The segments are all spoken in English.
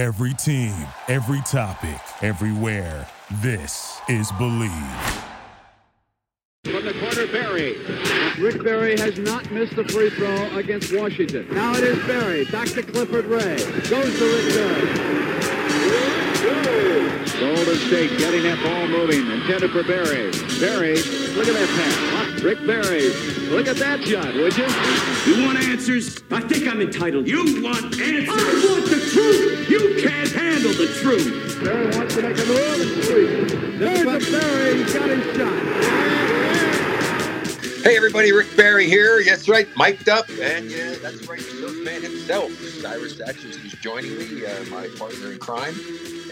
Every team, every topic, everywhere. This is Bleav. From the corner, Barry. Rick Barry has not missed a free throw against Washington. Now it is Barry. Back to Clifford Ray. Goes to Rick Barry. Golden State getting that ball moving. Intended for Barry. Barry, look at that pass. Rick Barry. Look at that shot, would you? You want answers? I think I'm entitled. You want answers? I want the truth. You can't handle the truth. Barry wants to make a move and three. There's a Barry. He's got his shot. Hey everybody, Rick Barry here. Yes, right, mic'd up, and yeah, that's right, the Surf Man himself, Cyrus Saatsaz, is joining me, uh, my partner in crime,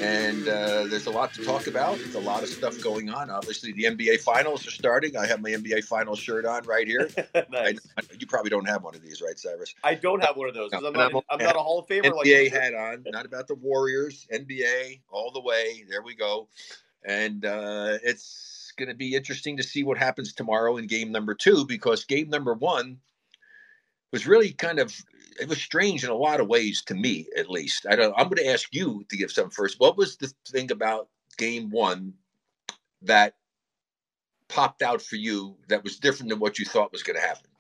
and uh, there's a lot to talk about. There's a lot of stuff going on. Obviously, the NBA Finals are starting. I have my NBA Finals shirt on right here. nice. I, you probably don't have one of these, right, Cyrus? I don't have one of those No, I'm, not, I'm not a Hall of Famer. like NBA you. hat on, not about the Warriors. NBA all the way. There we go. And uh, it's going to be interesting to see what happens tomorrow in game number two because game number one was really kind of it was strange in a lot of ways to me, at least. I don't. I'm going to ask you to give some first. What was the thing about game one that popped out for you that was different than what you thought was going to happen?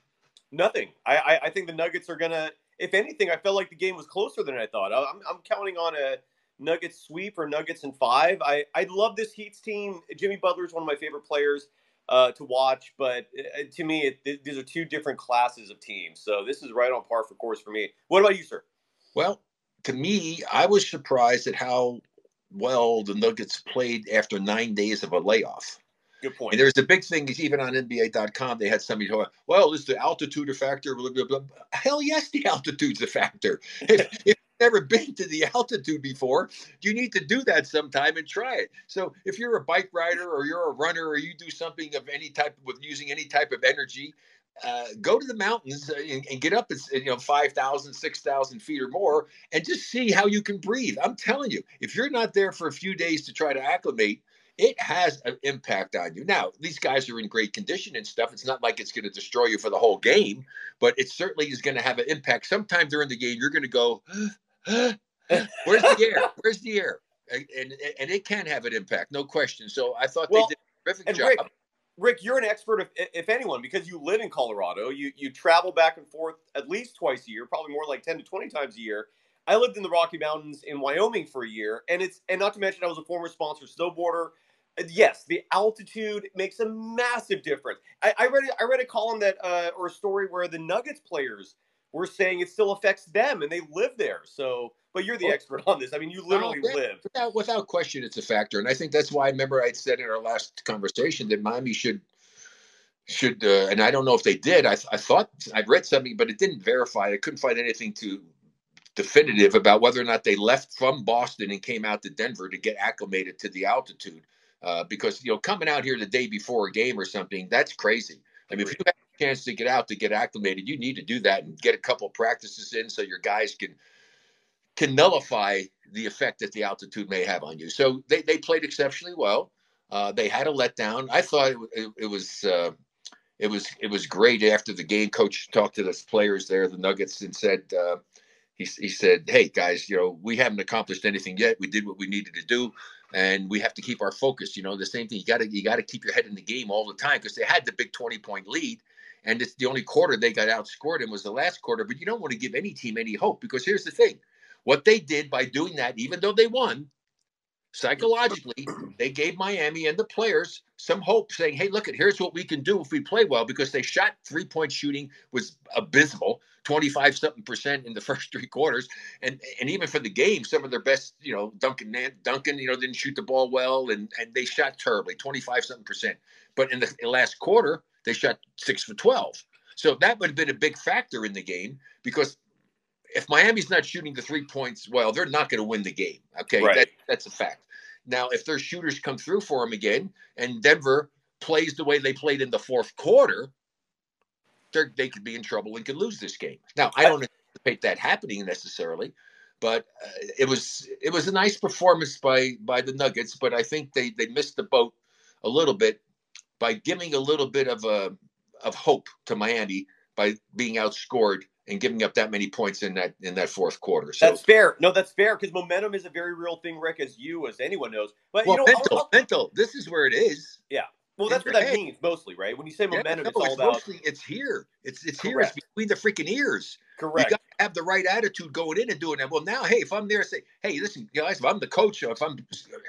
Nothing. I, I I think the Nuggets are gonna. If anything, I felt like the game was closer than I thought. I- I'm I'm counting on a Nuggets sweep or Nuggets in five. I I love this Heat's team. Jimmy Butler is one of my favorite players uh, to watch, but uh, to me, it, th- these are two different classes of teams. So this is right on par for course for me. What about you, sir? Well, to me, I was surprised at how well the Nuggets played after nine days of a layoff. Good point. And there's a big thing, is even on NBA.com, they had somebody talking, well, is the altitude a factor? Blah, blah, blah. Hell yes, the altitude's a factor. If, if never been to the altitude before, you need to do that sometime and try it. So if you're a bike rider or you're a runner or you do something of any type with using any type of energy, uh, go to the mountains and, and get up at you know 5,000, 6,000 feet or more and just see how you can breathe. I'm telling you, if you're not there for a few days to try to acclimate, it has an impact on you. Now, these guys are in great condition and stuff. It's not like it's going to destroy you for the whole game, but it certainly is going to have an impact. Sometime during the game, you're going to go, "Where's the air? Where's the air?" And, and and it can have an impact, no question. So I thought Well, they did a terrific job. Rick, Rick, you're an expert, if, if anyone, because you live in Colorado. You you travel back and forth at least twice a year, probably more like ten to twenty times a year. I lived in the Rocky Mountains in Wyoming for a year, and it's and not to mention I was a former sponsor snowboarder. Yes, the altitude makes a massive difference. I, I read I read a column that uh, or a story where the Nuggets players were saying it still affects them, and they live there. So, but you're the Well, expert on this. I mean, you literally live. without without question, it's a factor, and I think that's why I remember I said in our last conversation that Miami should should, uh, and I don't know if they did. I I thought I read something, but it didn't verify. I couldn't find anything to definitive about whether or not they left from Boston and came out to Denver to get acclimated to the altitude. Uh, because you know, coming out here the day before a game or something, that's crazy. I mean, if you have chance to get out to get acclimated, you need to do that and get a couple practices in so your guys can can nullify the effect that the altitude may have on you. So they, they played exceptionally well. Uh, they had a letdown. I thought it, it, it was uh, it was it was great after the game. Coach talked to the players there, the Nuggets, and said uh, he he said, "Hey guys, you know we haven't accomplished anything yet. We did what we needed to do." And we have to keep our focus. You know, the same thing. You got to you got to keep your head in the game all the time because they had the big twenty point lead, and it's the only quarter they got outscored in was the last quarter. But you don't want to give any team any hope because here's the thing: what they did by doing that, even though they won, psychologically, they gave Miami and the players some hope, saying, "Hey, look at here's what we can do if we play well." Because they shot three point shooting was abysmal, twenty five something percent in the first three quarters, and and even for the game, some of their best, you know, Duncan Duncan, you know, didn't shoot the ball well, and and they shot terribly, twenty five something percent. But in the last quarter, they shot six for twelve. So that would have been a big factor in the game because if Miami's not shooting the three points well, they're not going to win the game. Okay, Right. that, that's a fact. Now, if their shooters come through for them again, and Denver plays the way they played in the fourth quarter, they they could be in trouble and could lose this game. Now, I don't anticipate that happening necessarily, but uh, it was it was a nice performance by by the Nuggets. But I think they they missed the boat a little bit by giving a little bit of a of hope to Miami by being outscored and giving up that many points in that in that fourth quarter. So That's fair. No, that's fair because momentum is a very real thing, Rick, as you, as anyone knows. But well, you know, I'll- mental, I'll- mental. This is where it is. Yeah. Well, that's what that head. means mostly, right? When you say Yeah, momentum, no, it's all it's about mostly it's here. It's it's here. It's between the freaking ears. correct. You got to have the right attitude going in and doing that. Well, now, hey, if I'm there, say, hey, listen, guys, if I'm the coach, or if I'm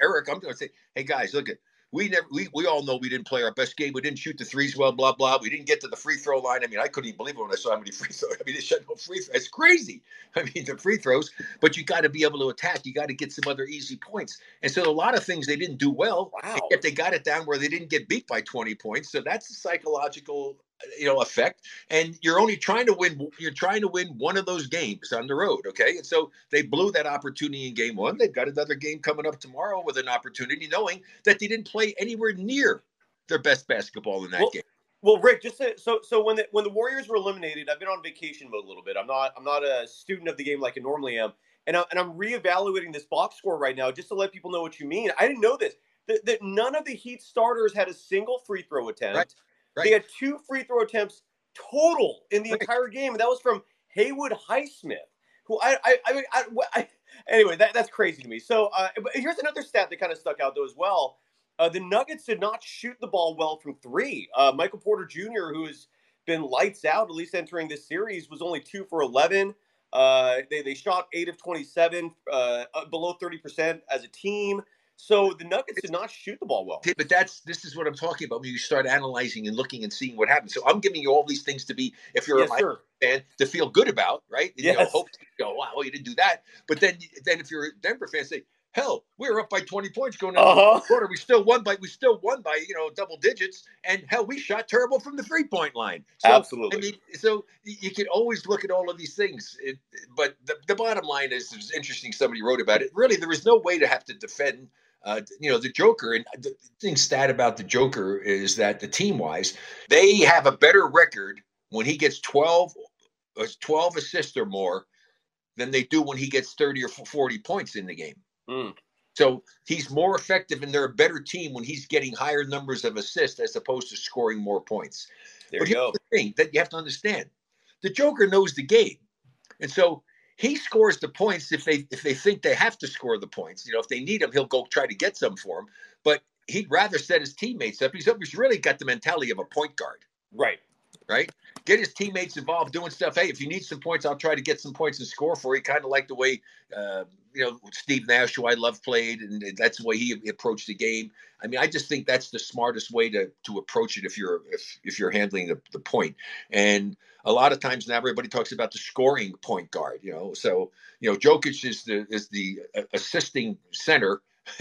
Erik, I'm going to say, hey, guys, look at. We never, we, we all know we didn't play our best game. We didn't shoot the threes well, blah blah. We didn't get to the free throw line. I mean, I couldn't even believe it when I saw how many free throws. I mean, they shot no free throws. It's crazy. I mean, the free throws. But you got to be able to attack. You got to get some other easy points. And so a lot of things they didn't do well. Wow. Yet they got it down where they didn't get beat by 20 points. So that's a psychological, you know, effect. And you're only trying to win. You're trying to win one of those games on the road. Okay. And so they blew that opportunity in game one. They've got another game coming up tomorrow with an opportunity, knowing that they didn't play anywhere near their best basketball in that Well, game. Well, Rick, just to, so so when the when the Warriors were eliminated, I've been on vacation mode a little bit. I'm not I'm not a student of the game like I normally am, and I, and I'm reevaluating this box score right now just to let people know what you mean. I didn't know this that, none of the Heat starters had a single free throw attempt. Right, right. They had two free throw attempts total in the Right. entire game, and that was from Haywood Highsmith, who I I I, mean, I, I anyway that that's crazy to me. So uh, but here's another stat that kind of stuck out though as well. Uh, the Nuggets did not shoot the ball well from three. Uh, Michael Porter Jr., who has been lights out, at least entering this series, was only two for 11. Uh, they, they shot eight of 27, uh, uh, below 30% as a team. So the Nuggets did not shoot the ball well. But that's this is what I'm talking about when you start analyzing and looking and seeing what happens. So I'm giving you all these things to be, if you're Yes, a sir. fan, to feel good about, right? You know, hope you go, wow, well, you didn't do that. But then, then if you're a Denver fan, say, hell, we were up by 20 points going into Uh-huh. the quarter. We still won by we still won by you know double digits, and hell, we shot terrible from the three point line. So, Absolutely. I mean, so you can always look at all of these things. It, but the, the bottom line is, it was interesting. Somebody wrote about it. Really, there is no way to have to defend. Uh, you know the Joker, and the thing stat about the Joker is that the team wise, they have a better record when he gets 12, uh, 12 assists or more than they do when he gets 30 or 40 points in the game. Mm. So he's more effective and they're a better team when he's getting higher numbers of assists as opposed to scoring more points. There but you here's go. the thing that you have to understand. The Joker knows the game. And so he scores the points if they if they think they have to score the points. You know, if they need him, he'll go try to get some for him. But he'd rather set his teammates up. He's, he's really got the mentality of a point guard Right. right? Get his teammates involved doing stuff. Hey, if you need some points, I'll try to get some points and score for you. Kind of like the way, uh, you know, Steve Nash, who I love, played, and that's the way he approached the game. I mean, I just think that's the smartest way to to approach it if you're if if you're handling the, the point. And a lot of times now everybody talks about the scoring point guard. You know, so you know, Jokic is the is the uh, assisting center.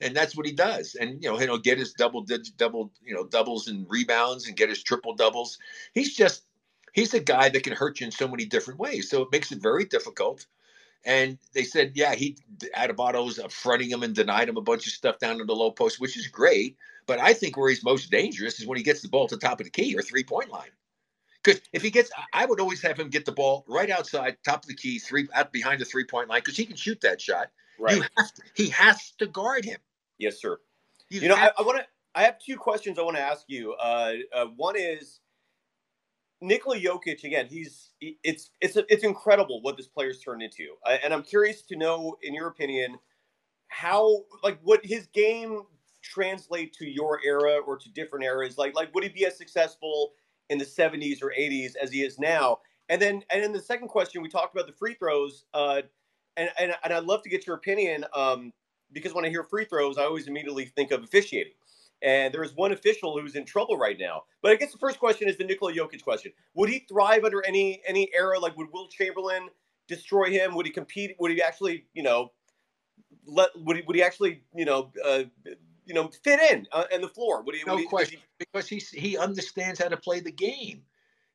and that's what he does. And you know, he'll get his double digit, double, you know, doubles and rebounds, and get his triple doubles. He's just he's a guy that can hurt you in so many different ways. So it makes it very difficult. And they said, yeah, he Adebayo's fronting him and denied him a bunch of stuff down in the low post, which is great. But I think where he's most dangerous is when he gets the ball to the top of the key or three point line. Because if he gets, I would always have him get the ball right outside, top of the key, three out behind the three point line, because he can shoot that shot. Right. You to, he has to guard him. yes, sir. You know, I, have- I want to. I have two questions I want to ask you. Uh, uh, one is Nikola Jokic. Again, he's he- it's it's it's incredible what this player's turned into, I, and I'm curious to know, in your opinion, how like would his game translate to your era or to different eras? Like like would he be as successful in the 70s or 80s as he is now? And then and then the second question, we talked about the free throws, uh, and and and I'd love to get your opinion. Um, because when I hear free throws, I always immediately think of officiating. And there is one official who's in trouble right now. But I guess the first question is the Nikola Jokic question. Would he thrive under any any era? Like, would Wilt Chamberlain destroy him? Would he compete? Would he actually, you know, let? Would he? Would he actually, you know, uh, you know, fit in uh, in the floor? Would he? no would he, would question, because he's he understands how to play the game.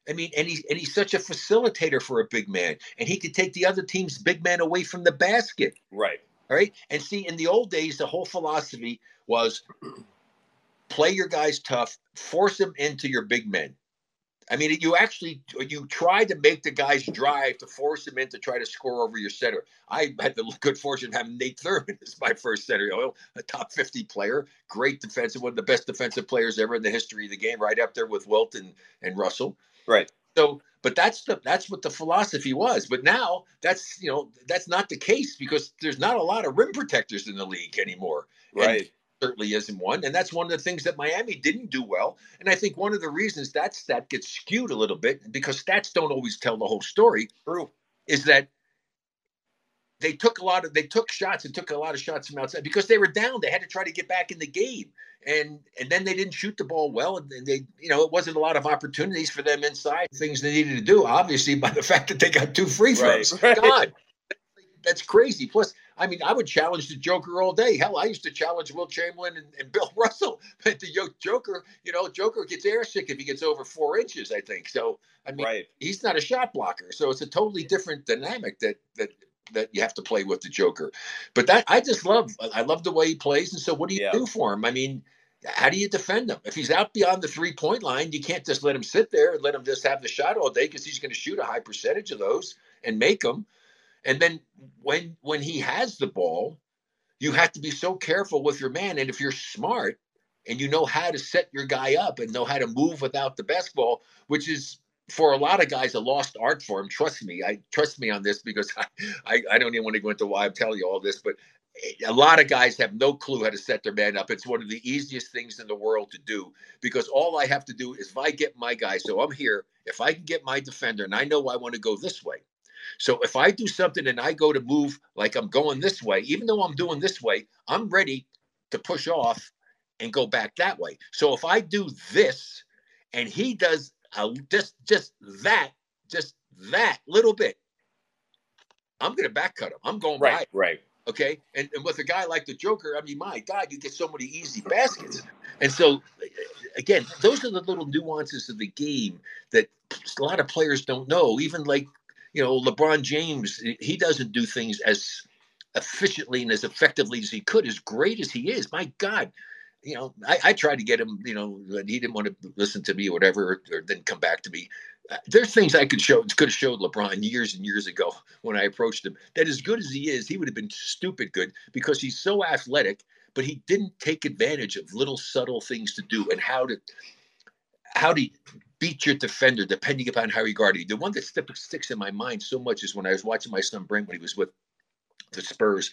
I mean, and he's and he's such a facilitator for a big man, and he could take the other team's big man away from the basket. right. All right. And see, in the old days, the whole philosophy was play your guys tough, force them into your big men. I mean, you actually you try to make the guys drive to force them in to try to score over your center. I had the good fortune of having Nate Thurmond as my first center, know, a top 50 player, great defensive, one of the best defensive players ever in the history of the game, right up there with Wilt and, and Russell. Right. So, but that's the that's what the philosophy was. But now that's you know that's not the case because there's not a lot of rim protectors in the league anymore. Right. And certainly isn't one, and that's one of the things that Miami didn't do well. And I think one of the reasons that stat gets skewed a little bit because stats don't always tell the whole story. True. Is that they took a lot of they took shots and took a lot of shots from outside because they were down. They had to try to get back in the game, and and then they didn't shoot the ball well, and they you know it wasn't a lot of opportunities for them inside things they needed to do. Obviously, by the fact that they got two free throws, Right, right. God, that's crazy. Plus, I mean, I would challenge the Joker all day. Hell, I used to challenge Wilt Chamberlain and, and Bill Russell. But the Joker, you know, Joker gets airsick if he gets over four inches. I think so. I mean, Right. he's not a shot blocker, so it's a totally different dynamic that that that you have to play with the Joker. But that I just love. I love the way he plays, and so what do you Yeah. do for him? I mean. How do you defend him? If he's out beyond the three point line, you can't just let him sit there and let him just have the shot all day because he's going to shoot a high percentage of those and make them. And then when when he has the ball, you have to be so careful with your man. And if you're smart and you know how to set your guy up and know how to move without the basketball, which is for a lot of guys a lost art form. Trust me, I trust me on this because I, I, I don't even want to go into why I'm telling you all this, but eh, a lot of guys have no clue how to set their man up. It's one of the easiest things in the world to do because all I have to do is if I get my guy, so I'm here, if I can get my defender and I know I want to go this way. So if I do something and I go to move like I'm going this way, even though I'm doing this way, I'm ready to push off and go back that way. So if I do this and he does just just that, just that little bit, I'm going to back cut him. I'm going Right. right. Right. Okay. And, and with a guy like the Joker, I mean, my God, you get so many easy baskets. And so, again, those are the little nuances of the game that a lot of players don't know. Even like, you know, LeBron James, he doesn't do things as efficiently and as effectively as he could, as great as he is. My God. You know, I, I tried to get him, you know, he didn't want to listen to me or whatever, or, or didn't come back to me. Uh, there's things I could show, could have showed LeBron years and years ago when I approached him. That as good as he is, he would have been stupid good because he's so athletic, but he didn't take advantage of little subtle things to do and how to how to beat your defender depending upon how you guard it. The one that sticks in my mind so much is when I was watching my son Brent when he was with the Spurs.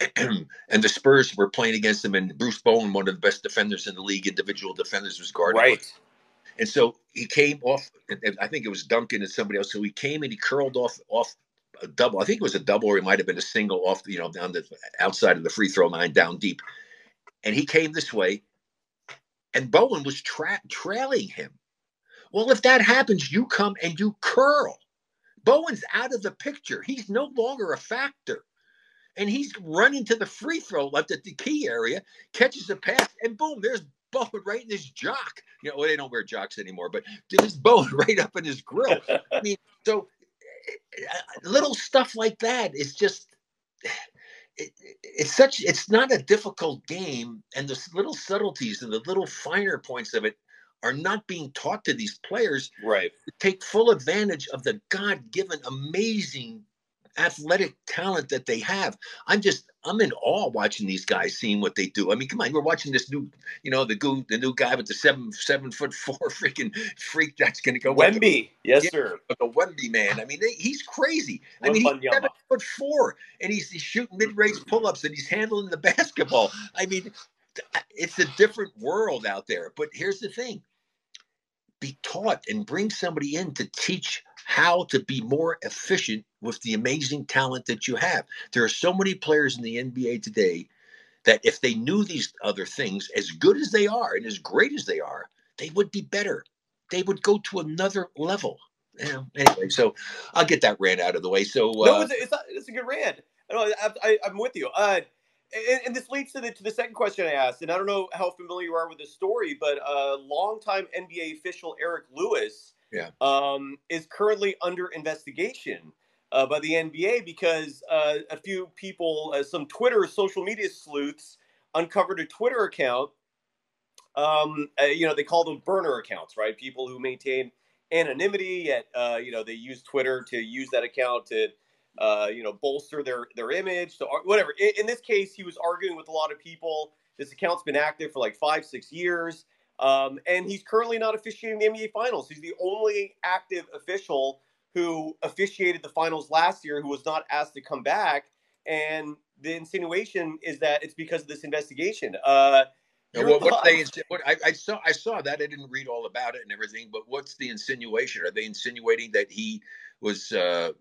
and the Spurs were playing against him, and Bruce Bowen, one of the best defenders in the league, individual defenders, was guarding. him. Right. And so he came off. I think it was Duncan and somebody else. So he came and he curled off off a double. I think it was a double, or it might have been a single off. You know, down the outside of the free throw line, down deep. And he came this way, and Bowen was tra- trailing him. Well, if that happens, you come and you curl. Bowen's out of the picture. He's no longer a factor. And he's running to the free throw left at the key area, catches a pass, and boom, there's Bowen right in his jock. You know, well, they don't wear jocks anymore, but there's Bowen right up in his grill. I mean, so uh, little stuff like that is just it, it's such it's not a difficult game and the little subtleties and the little finer points of it are not being taught to these players Right. to take full advantage of the god-given amazing athletic talent that they have i'm just i'm in awe watching these guys seeing what they do i mean come on we're watching this new you know the goo the new guy with the seven seven foot four freaking freak that's going to go with the- Wemby. Yes, Yeah. sir. the Wemby man. I mean, they, he's crazy. I mean, he's seven foot four, and he's, he's shooting mid-range pull-ups, and he's handling the basketball. I mean, it's a different world out there. But here's the thing: be taught and bring somebody in to teach how to be more efficient with the amazing talent that you have. There are so many players in the NBA today that if they knew these other things, as good as they are and as great as they are, they would be better. They would go to another level. You know, anyway, so I'll get that rant out of the way. So uh, no, it's a, it's, a, it's a good rant. No, I, I, I'm with you. Uh, and, and this leads to the to the second question I asked, and I don't know how familiar you are with this story, but uh, longtime NBA official Eric Lewis, Yeah. um, is currently under investigation uh, by the NBA because uh, a few people, uh, some Twitter social media sleuths, uncovered a Twitter account. Um, uh, you know, they call them burner accounts, right? People who maintain anonymity, yet uh, you know they use Twitter to use that account to uh, you know bolster their their image. So whatever. In, in this case, he was arguing with a lot of people. This account's been active for like five six years. Um, and he's currently not officiating the NBA Finals. He's the only active official who officiated the finals last year who was not asked to come back. And the insinuation is that it's because of this investigation. Uh, what, what they what, I, I, saw I saw that I didn't read all about it and everything, but what's the insinuation? Are they insinuating that he was uh,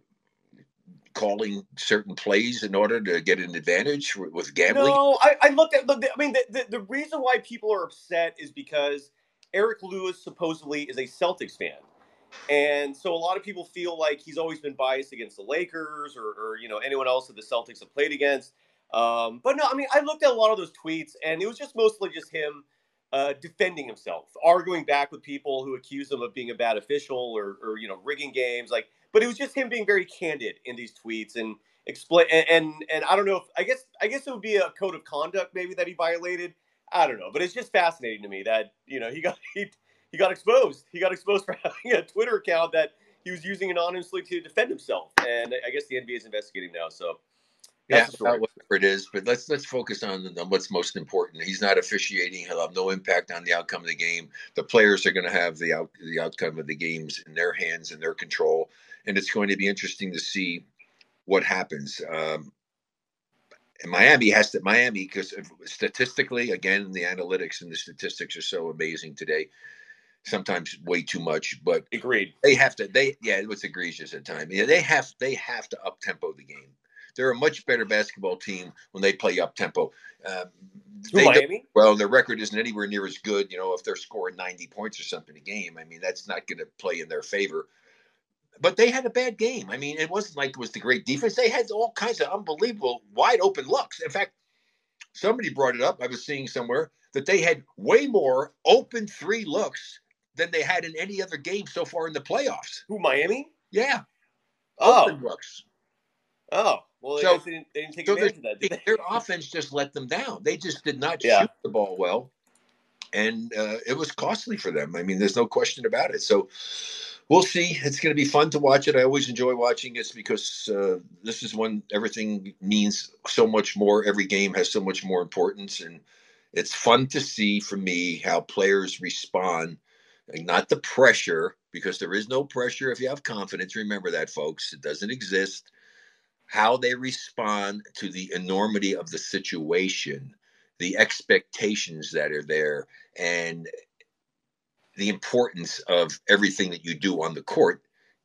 calling certain plays in order to get an advantage with gambling? No, I, I looked at. I mean, the, the, the reason why people are upset is because Eric Lewis supposedly is a Celtics fan. And so a lot of people feel like he's always been biased against the Lakers or, or you know anyone else that the Celtics have played against. Um, but no, I mean I looked at a lot of those tweets and it was just mostly just him uh, defending himself, arguing back with people who accuse him of being a bad official or, or you know rigging games. Like but it was just him being very candid in these tweets and explain and, and and I don't know if I guess I guess it would be a code of conduct maybe that he violated. I don't know, but it's just fascinating to me that you know he got he, he got exposed. He got exposed for having a Twitter account that he was using anonymously to defend himself, and I guess the NBA is investigating now. So yeah, whatever it is, but let's let's focus on, on, what's most important. He's not officiating; he'll have no impact on the outcome of the game. The players are going to have the out the outcome of the games in their hands and their control and it's going to be interesting to see what happens. Um, and Miami has to Miami because statistically, again, the analytics and the statistics are so amazing today. Sometimes way too much, but agreed. They have to. They yeah, it was egregious at times. Yeah, they have they have to up tempo the game. They're a much better basketball team when they play up tempo. Um, Miami? Well, their record isn't anywhere near as good. You know, if they're scoring 90 points or something a game, I mean, that's not going to play in their favor but they had a bad game. I mean, it wasn't like it was the great defense. They had all kinds of unbelievable wide open looks. In fact, somebody brought it up. I was seeing somewhere that they had way more open three looks than they had in any other game so far in the playoffs. Who Miami? Yeah. Oh. Open looks. Oh. Well, so, they didn't, they didn't take so advantage of that? Their offense just let them down. They just did not yeah. shoot the ball well. And uh, it was costly for them. I mean, there's no question about it. So we'll see. It's going to be fun to watch it. I always enjoy watching this because uh, this is when everything means so much more. Every game has so much more importance, and it's fun to see for me how players respond. Not the pressure, because there is no pressure if you have confidence. Remember that, folks. It doesn't exist. How they respond to the enormity of the situation, the expectations that are there, and the importance of everything that you do on the court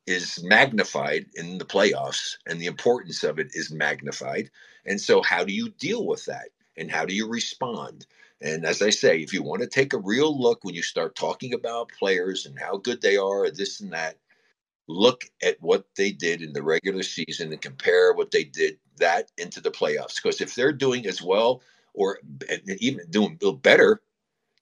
is magnified in the playoffs and the importance of it is magnified. And so how do you deal with that? And how do you respond? And as i say if you want to take a real look when you start talking about players and how good they are this and that look at what they did in the regular season and compare what they did that into the playoffs. Because if they're doing as well or even doing better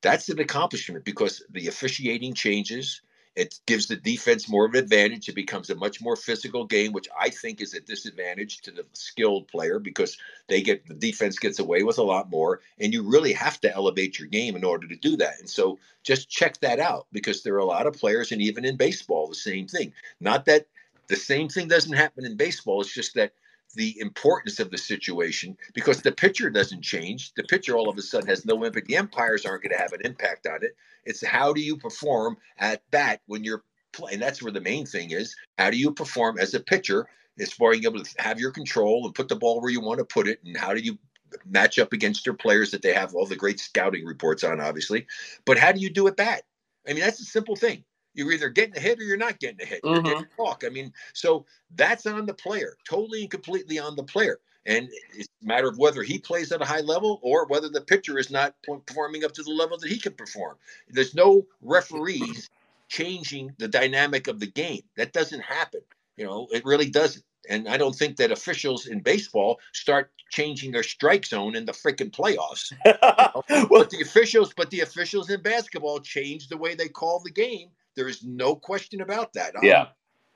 that's an accomplishment because the officiating changes. It gives the defense more of an advantage. It becomes a much more physical game, which I think is a disadvantage to the skilled player because they get the defense gets away with a lot more, and you really have to elevate your game in order to do that. And so just check that out because there are a lot of players, and even in baseball, the same thing. Not that the same thing doesn't happen in baseball. It's just that the importance of the situation because the pitcher doesn't change. The pitcher all of a sudden has no impact. The umpires aren't going to have an impact on it. It's how do you perform at bat when you're playing. That's where the main thing is. How do you perform as a pitcher? As far as being able to have your control and put the ball where you want to put it, and how do you match up against your players that they have all the great scouting reports on, obviously. But how do you do it bat? I mean, that's a simple thing. You're either getting a hit or you're not getting a hit. You're mm-hmm. getting a walk. I mean, so that's on the player, totally and completely on the player. And it's a matter of whether he plays at a high level or whether the pitcher is not performing up to the level that he can perform. There's no referees changing the dynamic of the game. That doesn't happen. You know, it really doesn't. And I don't think that officials in baseball start changing their strike zone in the freaking playoffs. You know? well, but the officials, but the officials in basketball change the way they call the game there is no question about that. Yeah. Um,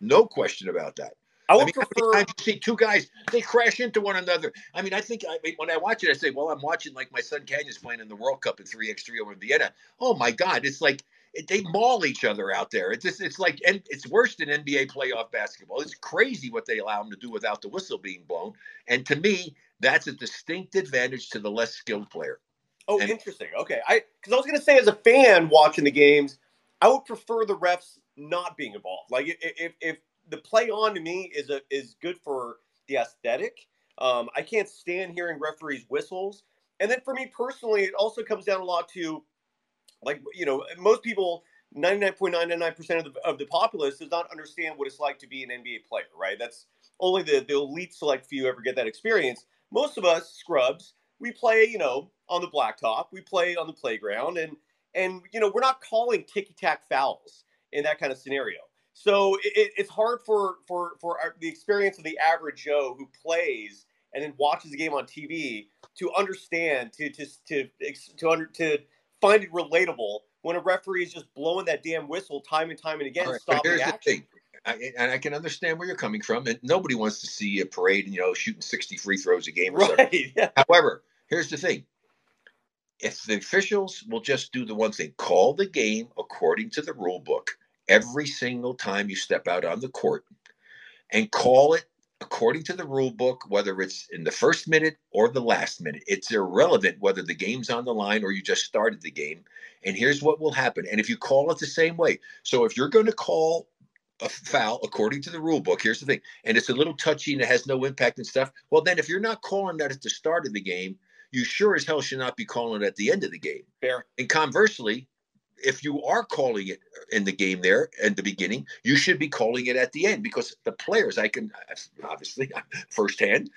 no question about that. I would I mean, prefer. I see two guys they crash into one another. I mean, I think I mean, when I watch it, I say, "Well, I'm watching like my son Canyon's playing in the World Cup in three x three over in Vienna." Oh my God, it's like it, they maul each other out there. It's just, it's like and it's worse than NBA playoff basketball. It's crazy what they allow them to do without the whistle being blown. And to me, that's a distinct advantage to the less skilled player. Oh, And- interesting. Okay, I because I was going to say as a fan watching the games, I would prefer the refs not being involved. Like if if the play on to me is a is good for the aesthetic. Um, I can't stand hearing referees whistles. And then for me personally, it also comes down a lot to like you know most people. 99.99% of the, of the populace does not understand what it's like to be an NBA player, right? That's only the, the elite select few ever get that experience. Most of us scrubs, we play, you know, on the blacktop, we play on the playground, and and you know we're not calling ticky tack fouls in that kind of scenario. So it, it's hard for for for our, the experience of the average Joe who plays and then watches the game on TV to understand to to to to under, to find it relatable when a referee is just blowing that damn whistle time and time and again, right, stopping here's the action. thing. I, and I can understand where you're coming from. And nobody wants to see a parade, and you know, shooting 60 free throws a game or something. Right? Yeah. However, here's the thing. If the officials will just do the one thing, call the game according to the rule book every single time you step out on the court and call it according to the rule book, whether it's in the first minute or the last minute. It's irrelevant whether the game's on the line or you just started the game. And here's what will happen. And if you call it the same way, so if you're going to call a foul according to the rule book, here's the thing, and it's a little touchy and it has no impact and stuff. Well, then if you're not calling that at the start of the game, you sure as hell should not be calling it at the end of the game. Fair. And conversely, if you are calling it in the game there at the beginning, you should be calling it at the end because the players, I can obviously firsthand,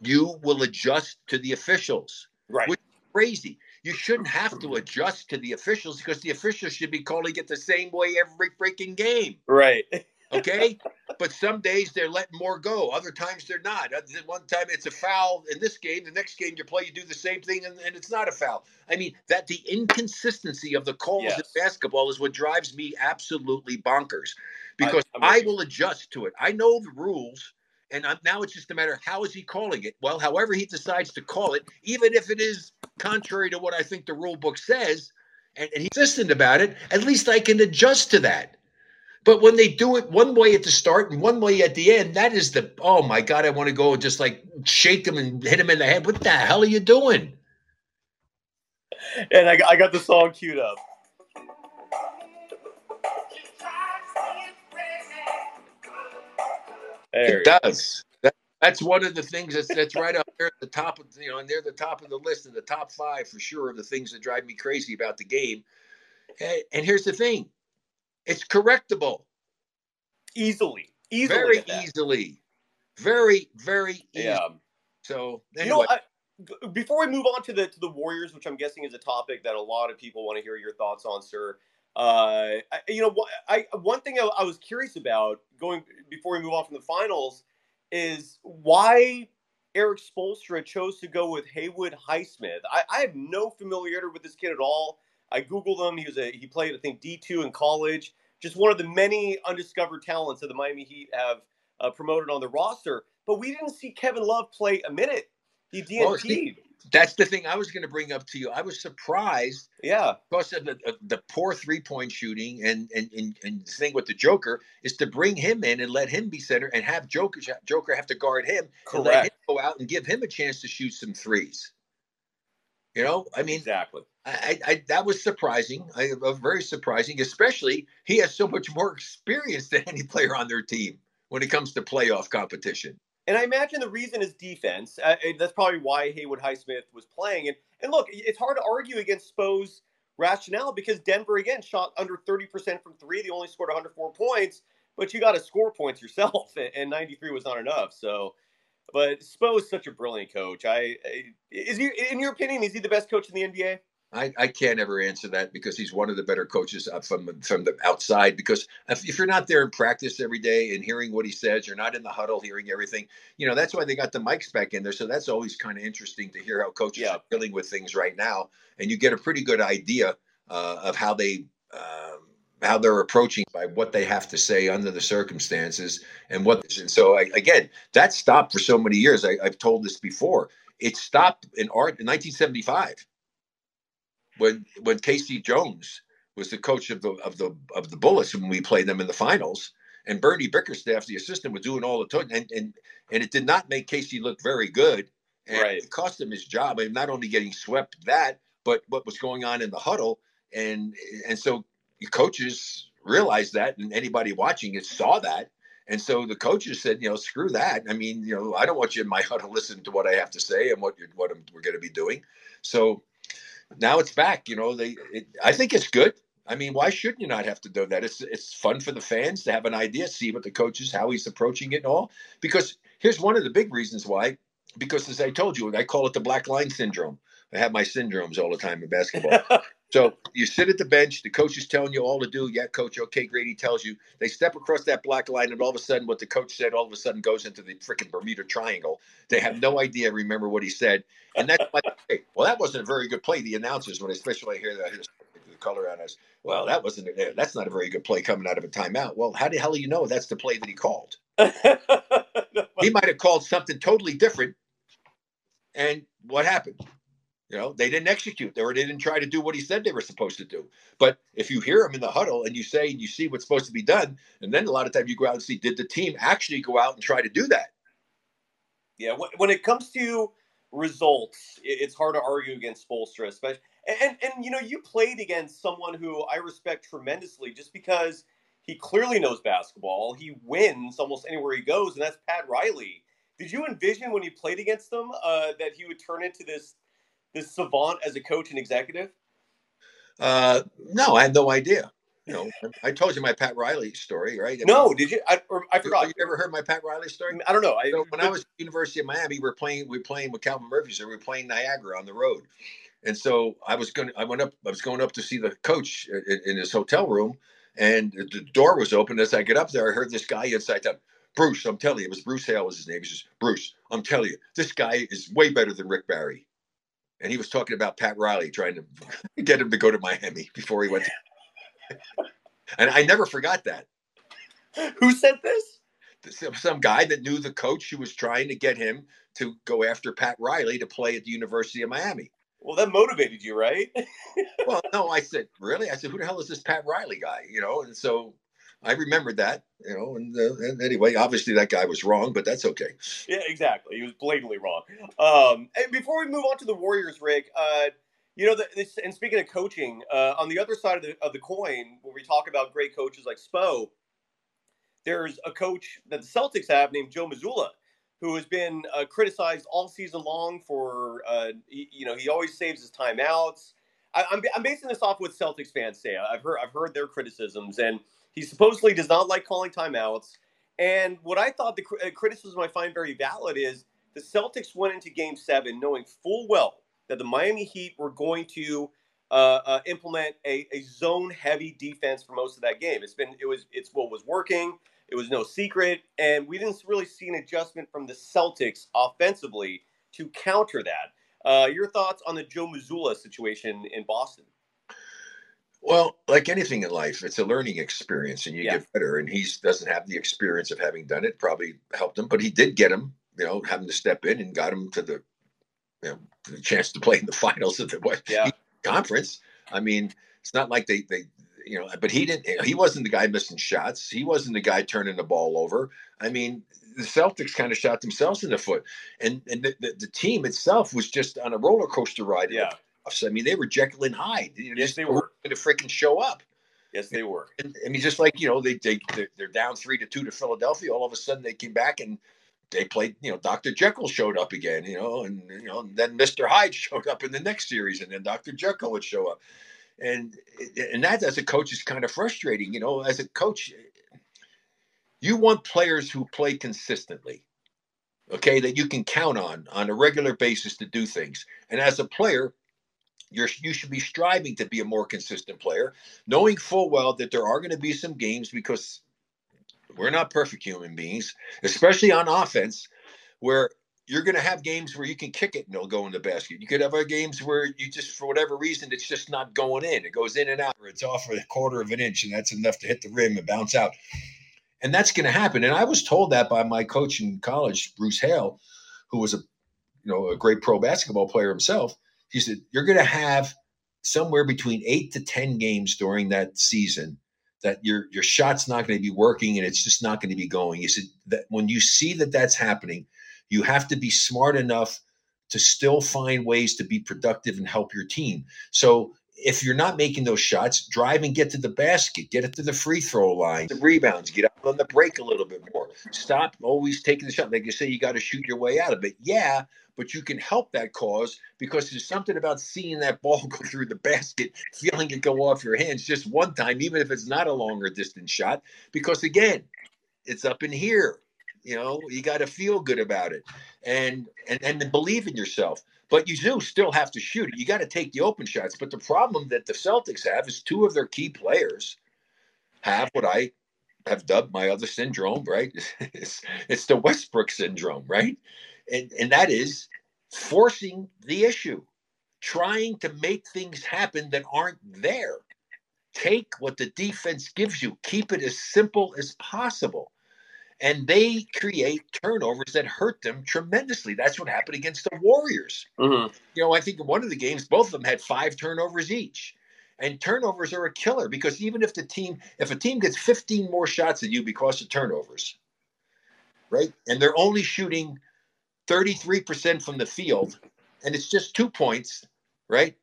you will adjust to the officials. Right. Which- Crazy. You shouldn't have to adjust to the officials because the officials should be calling it the same way every freaking game. Right. Okay. but some days they're letting more go. Other times they're not. One time it's a foul in this game. The next game you play, you do the same thing and, and it's not a foul. I mean, that the inconsistency of the calls Yes. in basketball is what drives me absolutely bonkers because I, you. will adjust to it. I know the rules. And I'm, now it's just a matter of how is he calling it? Well, however he decides to call it, even if it is contrary to what I think the rule book says, and, and he's insistent about it, at least I can adjust to that. But when they do it one way at the start and one way at the end, that is the oh my god! I want to go and just like shake them and hit them in the head. What the hell are you doing? And I, got- I got the song queued up. There it does. That, that's one of the things that's that's right up there at the top of you know, and they're the top of the list in the top five for sure of the things that drive me crazy about the game. And, and here's the thing, it's correctable easily, easily, very easily, very very easy. Yeah. So You know, I, before we move on to the to the Warriors, which I'm guessing is a topic that a lot of people want to hear your thoughts on, sir. Uh, I, you know, I one thing I, I was curious about going before we move on from the finals is why Erik Spoelstra chose to go with Haywood Highsmith. I, I have no familiarity with this kid at all. I googled him. He was a he played I think D two in college. Just one of the many undiscovered talents that the Miami Heat have uh, promoted on the roster. But we didn't see Kevin Love play a minute. He Well, DNP'd. see- that's the thing I was going to bring up to you. I was surprised yeah, because of the, of the poor three point shooting and, and and and the thing with the Joker is to bring him in and let him be center and have Joker Joker have to guard him and let him correct. go out and give him a chance to shoot some threes. You know, I mean, Exactly. I, I, that was surprising. I uh, very surprising, especially he has so much more experience than any player on their team when it comes to playoff competition. And I imagine the reason is defense. Uh, that's probably why Haywood Highsmith was playing. And and look, it's hard to argue against Spo's rationale because Denver again shot under 30% from three. They only scored 104 points, but you got to score points yourself, and- and 93 was not enough. So, but Spo is such a brilliant coach. I, I is he in your opinion is he the best coach in the NBA? I, I can't ever answer that because he's one of the better coaches uh, from from the outside. Because if, if you're not there in practice every day and hearing what he says, you're not in the huddle hearing everything. You know that's why they got the mics back in there. So that's always kind of interesting to hear how coaches Yeah. are dealing with things right now, and you get a pretty good idea uh, of how they um, how they're approaching by what they have to say under the circumstances and what. And so I, again, that stopped for so many years. I, I've told this before. It stopped in art in 1975 when when K.C. Jones was the coach of the of the of the Bullets when we played them in the finals, and Bernie Bickerstaff, the assistant, was doing all the talking, and and and it did not make Casey look very good And Right. it cost him his job. and not only getting swept that, but what was going on in the huddle. And and so coaches realized that, and anybody watching it saw that. And so the coaches said, you know, screw that. I mean, you know, I don't want you in my huddle listening to what I have to say and what you're, what I'm, we're going to be doing. So now it's back. You know, they. It, I think it's good. I mean, why shouldn't you not have to do that? It's it's fun for the fans to have an idea, see what the coach is, how he's approaching it, and all. Because here's one of the big reasons why. Because as I told you, I call it the black line syndrome. I have my syndromes all the time in basketball. So you sit at the bench, the coach is telling you all to do. Yeah, coach, okay, Grady tells you. They step across that black line, and all of a sudden, what the coach said all of a sudden goes into the freaking Bermuda Triangle. They have no idea, remember what he said. And that's like, hey, well, that wasn't a very good play. The announcers, when especially I hear that, the color on us, well, that wasn't, that's not a very good play coming out of a timeout. Well, how the hell do you know that's the play that he called? He might have called something totally different. And what happened? You know, they didn't execute. They, were, they didn't try to do what he said they were supposed to do. But if you hear him in the huddle and you say and you see what's supposed to be done, and then a lot of times you go out and see, did the team actually go out and try to do that? Yeah, when, it comes to results, it's hard to argue against Spoelstra, especially. And, and and you know, you played against someone who I respect tremendously, just because he clearly knows basketball. He wins almost anywhere he goes, and that's Pat Riley. Did you envision when you played against him uh, that he would turn into this this savant as a coach and executive? Uh, no, I had no idea. You know, I told you my Pat Riley story, right? I No, mean, did you? I, or, I forgot. You ever heard my Pat Riley story? I don't know. I, So when I was at the University of Miami, we were playing. We were playing with Calvin Murphy, so we were playing Niagara on the road. And so I was going. I went up. I was going up to see the coach in, in his hotel room, and the door was open. As I get up there, I heard this guy inside. Them, Bruce, I'm telling you, it was Bruce Hale was his name. He says, Bruce, I'm telling you, this guy is way better than Rick Barry. And he was talking about Pat Riley trying to get him to go to Miami before he went. To, and I never forgot that. who said this? some, some guy that knew the coach who was trying to get him to go after Pat Riley to play at the University of Miami. Well, that motivated you, right? Well, no, I said, really? I said, who the hell is this Pat Riley guy? You know, and so I remembered that, you know, and, uh, and anyway, obviously that guy was wrong, but that's okay. Yeah, exactly. He was blatantly wrong. Um, and before we move on to the Warriors, Rick, uh, you know, the, this, and speaking of coaching, uh, on the other side of the, of the coin, when we talk about great coaches like Spo, there's a coach that the Celtics have named Joe Mazzulla, who has been uh, criticized all season long for, uh, he, you know, he always saves his timeouts. I, I'm, I'm basing this off what Celtics fans say. I've heard I've heard their criticisms, and he supposedly does not like calling timeouts. And what I thought the uh, criticism I find very valid is the Celtics went into Game Seven knowing full well that the Miami Heat were going to uh, uh, implement a, a zone-heavy defense for most of that game. It's been it was it's what was working. It was no secret, and we didn't really see an adjustment from the Celtics offensively to counter that. Uh, your thoughts on the Joe Mazzulla situation in Boston? Well, like anything in life, it's a learning experience and you Yeah. get better. And he doesn't have the experience of having done it, probably helped him, but he did get him, you know, having to step in and got him to the, you know, the chance to play in the finals of the Yeah. conference. I mean, it's not like they, they, you know, but he didn't, he wasn't the guy missing shots. He wasn't the guy turning the ball over. I mean, the Celtics kind of shot themselves in the foot. And, and the, the, the team itself was just on a roller coaster ride. Yeah. I mean, they were Jekyll and Hyde. You know, Yes, they were. Going to freaking show up. Yes, they were. And, I mean, just like you know, they they they're, they're down three to two to Philadelphia. All of a sudden, they came back and they played. You know, Doctor Jekyll showed up again. You know, and you know, and then Mister Hyde showed up in the next series, and then Doctor Jekyll would show up. And and that as a coach is kind of frustrating. You know, as a coach, you want players who play consistently. Okay, that you can count on on a regular basis to do things. And as a player, you're you should be striving to be a more consistent player knowing full well that there are going to be some games because we're not perfect human beings, especially on offense, where you're going to have games where you can kick it and it'll go in the basket. You could have other games where you just, for whatever reason, it's just not going in. It goes in and out, or it's off a quarter of an inch, and that's enough to hit the rim and bounce out. And that's going to happen. And I was told that by my coach in college, Bruce Hale, who was a you know a great pro basketball player himself. He said, You're going to have somewhere between eight to 10 games during that season that your your shot's not going to be working and it's just not going to be going. He said that when you see that that's happening, you have to be smart enough to still find ways to be productive and help your team. So if you're not making those shots, drive and get to the basket, get it to the free throw line, the rebounds, get on the break a little bit more. Stop always taking the shot. Like you say, you got to shoot your way out of it. Yeah, but you can help that cause because there's something about seeing that ball go through the basket, feeling it go off your hands just one time, even if it's not a longer distance shot. Because again, it's up in here. You know, you got to feel good about it, and and and believe in yourself. But you do still have to shoot it. You got to take the open shots. But the problem that the Celtics have is two of their key players have what I have dubbed my other syndrome, right? it's, it's the Westbrook syndrome, right? And, and that is forcing the issue, trying to make things happen that aren't there. Take what the defense gives you, keep it as simple as possible. And they create turnovers that hurt them tremendously. That's what happened against the Warriors. Mm-hmm. You know, I think in one of the games, both of them had five turnovers each. And turnovers are a killer because even if the team, if a team gets 15 more shots than you because of turnovers, right? And they're only shooting 33% from the field, and it's just two points, right?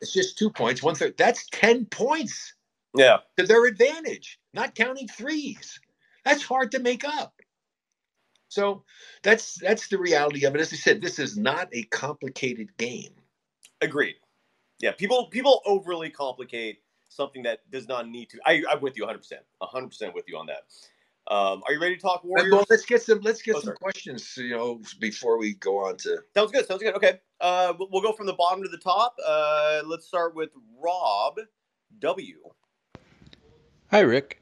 It's just two points, one third. That's 10 points Yeah. to their advantage, not counting threes. That's hard to make up. So that's that's the reality of it. As I said, this is not a complicated game. Agreed. Yeah, people people overly complicate something that does not need to. I, I'm with you 100. percent 100 percent with you on that. Um, are you ready to talk Warriors? Well, let's get some let's get Oh, some sorry. questions, you know, before we go on to Sounds good. Sounds good. Okay. Uh, we'll we'll go from the bottom to the top. Uh, let's start with Rob W. Hi, Rick.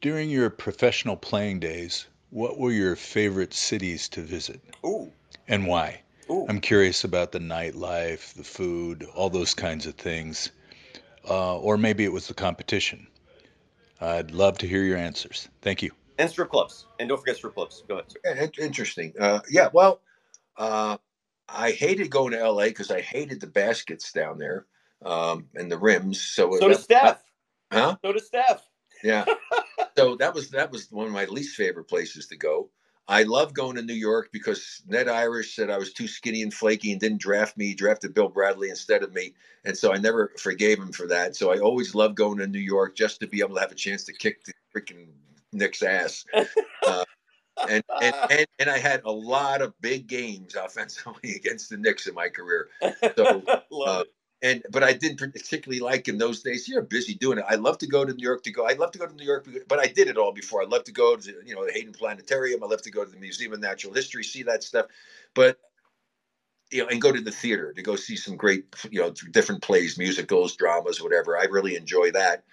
During your professional playing days, what were your favorite cities to visit Ooh. and why? Ooh. I'm curious about the nightlife, the food, all those kinds of things. Uh, or maybe it was the competition. I'd love to hear your answers. Thank you. And strip clubs. And don't forget strip clubs. Go ahead. Sir. Interesting. Uh, yeah, well, uh, I hated going to LA because I hated the baskets down there um, and the rims. So, So does Steph. huh? So does Steph. Yeah. so that was that was one of my least favorite places to go. I love going to New York because Ned Irish said I was too skinny and flaky and didn't draft me. He drafted Bill Bradley instead of me, and so I never forgave him for that. So I always loved going to New York just to be able to have a chance to kick the freaking Knicks' ass. Uh, and, and and and I had a lot of big games offensively against the Knicks in my career. So, Love uh. And but I didn't particularly like in those days. You're busy doing it. I love to go to New York to go. I love to go to New York, but I did it all before. I love to go to you know the Hayden Planetarium. I love to go to the Museum of Natural History, see that stuff. But you know, and go to the theater to go see some great you know different plays, musicals, dramas, whatever. I really enjoy that.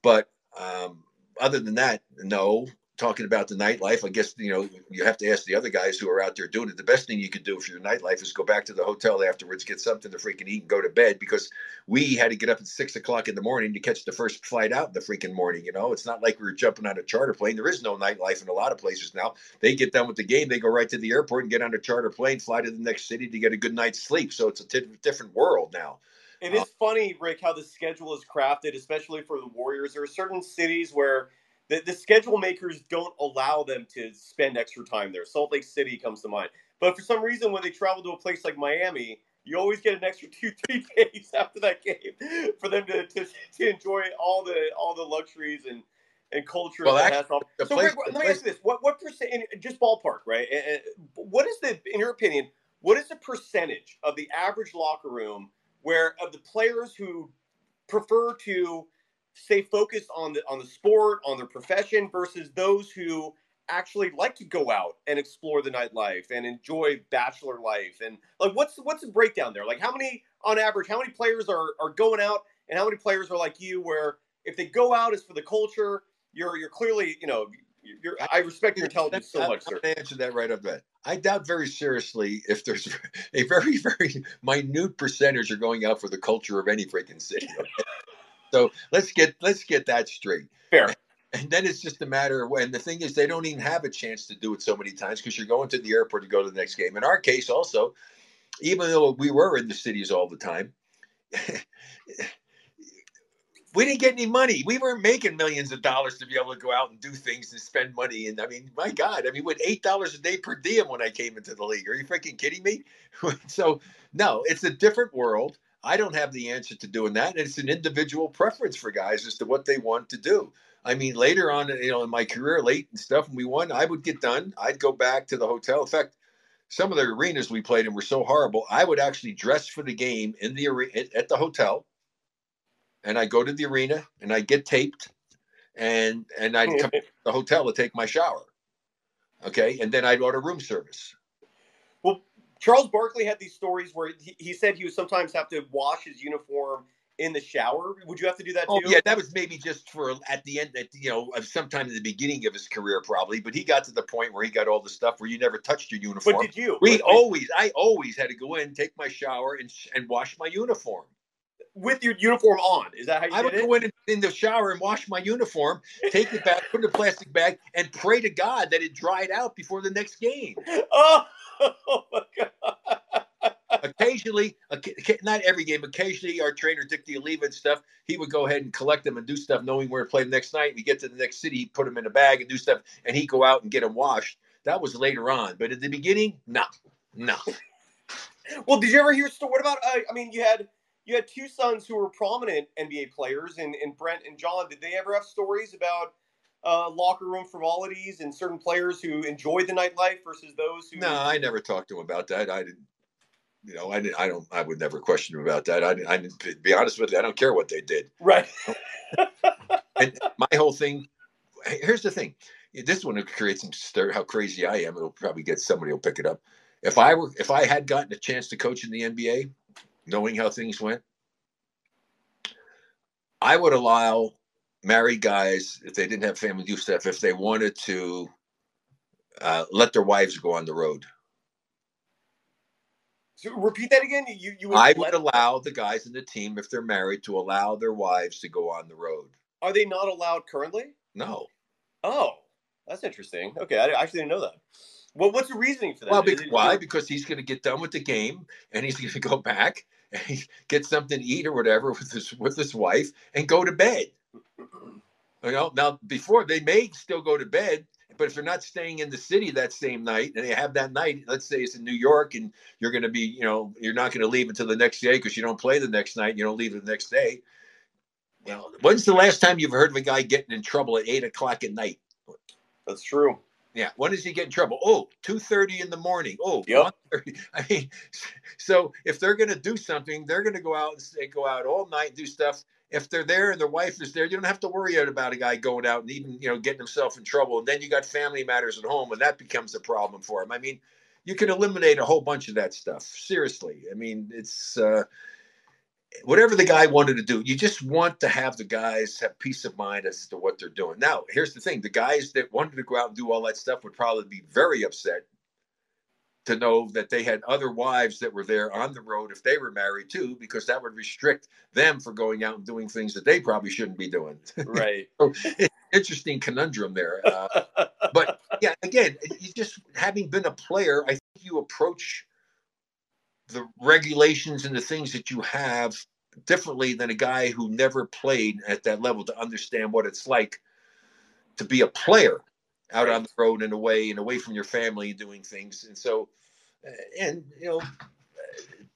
But um, other than that, no. Talking about the nightlife, I guess you know you have to ask the other guys who are out there doing it. The best thing you could do for your nightlife is go back to the hotel afterwards, get something to freaking eat, and go to bed. Because we had to get up at six o'clock in the morning to catch the first flight out in the freaking morning. You know, it's not like we were jumping on a charter plane. There is no nightlife in a lot of places now. They get done with the game, they go right to the airport and get on a charter plane, fly to the next city to get a good night's sleep. So it's a t- different world now. It is funny, Rick, how the schedule is crafted, especially for the Warriors. There are certain cities where the, the schedule makers don't allow them to spend extra time there. Salt Lake City comes to mind. But for some reason, when they travel to a place like Miami, you always get an extra two, three days after that game for them to, to, to enjoy all the all the luxuries and, and culture Well, actually, So, place- Rick, let me place- ask you this: what what percent? Just ballpark, right? What is the, in your opinion, what is the percentage of the average locker room where of the players who prefer to stay focused on the on the sport, on their profession, versus those who actually like to go out and explore the nightlife and enjoy bachelor life and like what's what's the breakdown there like how many on average how many players are are going out and how many players are like you where if they go out it's for the culture you're you're clearly you know you're i respect your intelligence so much sir gonna answer that right up that. I doubt very seriously if there's a very, very minute percentage are going out for the culture of any freaking city. so let's get let's get that straight. fair And then it's just a matter of when the thing is they don't even have a chance to do it so many times because you're going to the airport to go to the next game. In our case, also, even though we were in the cities all the time, we didn't get any money. We weren't making millions of dollars to be able to go out and do things and spend money. And I mean, my God, I mean, with eight dollars a day per diem when I came into the league, are you freaking kidding me? so no, it's a different world. I don't have the answer to doing that. And it's an individual preference for guys as to what they want to do. I mean, later on, you know, in my career, late and stuff, when we won, I would get done. I'd go back to the hotel. In fact, some of the arenas we played in were so horrible. I would actually dress for the game in the arena at the hotel and I go to the arena and I get taped and and I'd hmm. come to the hotel to take my shower. Okay. And then I'd order room service. Charles Barkley had these stories where he, he said he would sometimes have to wash his uniform in the shower. Would you have to do that Too? oh, too? yeah, that was maybe just for at the end, at you know, sometime in the beginning of his career, probably. But he got to the point where he got all the stuff where you never touched your uniform. But did you? We always, I always had to go in, take my shower, and and wash my uniform with your uniform on. Is that how you I would go in, in the shower and wash my uniform, take it back, put it in a plastic bag, and pray to God that it dried out before the next game. Oh, oh my God. occasionally, not every game, occasionally our trainer Dick D'Oliva and stuff, he would go ahead and collect them and do stuff, knowing where to play the next night. We get to the next city, he'd put them in a bag and do stuff, and he'd go out and get them washed. That was later on, but at the beginning, no, no. well, did you ever hear? What about? Uh, I mean, you had you had two sons who were prominent NBA players, and, and Brent and John. Did they ever have stories about uh, locker room frivolities and certain players who enjoy the nightlife versus those who? No, I never talked to them about that. I didn't. You know, I didn't. I don't. I would never question them about that. I didn't. I didn't. To be honest with you, I don't care what they did. Right. and my whole thing. Here's the thing. This one will create some stir. How crazy I am. It'll probably get somebody will pick it up. If I were, if I had gotten a chance to coach in the NBA, knowing how things went, I would allow married guys, if they didn't have family do stuff, if they wanted to uh, let their wives go on the road. So repeat that again. You, you would I would allow the guys in the team, if they're married, to allow their wives to go on the road. Are they not allowed currently? No. Oh, that's interesting. Okay, I actually didn't know that. Well, what's the reasoning for that? Well, because, why? Because he's going to get done with the game and he's going to go back and get something to eat or whatever with his with his wife and go to bed. You know, now before they may still go to bed, but if they're not staying in the city that same night and they have that night, let's say it's in New York and you're going to be, you know, you're not going to leave until the next day because you don't play the next night, you don't leave the next day. Well, when's the last time you've heard of a guy getting in trouble at eight o'clock at night? That's true. Yeah. When does he get in trouble? Oh, 2.30 in the morning. Oh, yep. I mean, so if they're going to do something, they're going to go out and say, go out all night and do stuff. If they're there and their wife is there, you don't have to worry about a guy going out and even, you know, getting himself in trouble. And then you got family matters at home and that becomes a problem for him. I mean, you can eliminate a whole bunch of that stuff. Seriously. I mean, it's, uh, whatever the guy wanted to do, you just want to have the guys have peace of mind as to what they're doing. Now, here's the thing the guys that wanted to go out and do all that stuff would probably be very upset to know that they had other wives that were there on the road if they were married too, because that would restrict them for going out and doing things that they probably shouldn't be doing. Right. so, interesting conundrum there. Uh, but yeah, again, you just having been a player, I think you approach the regulations and the things that you have differently than a guy who never played at that level to understand what it's like to be a player out on the road and away and away from your family doing things. And so, uh, and you know,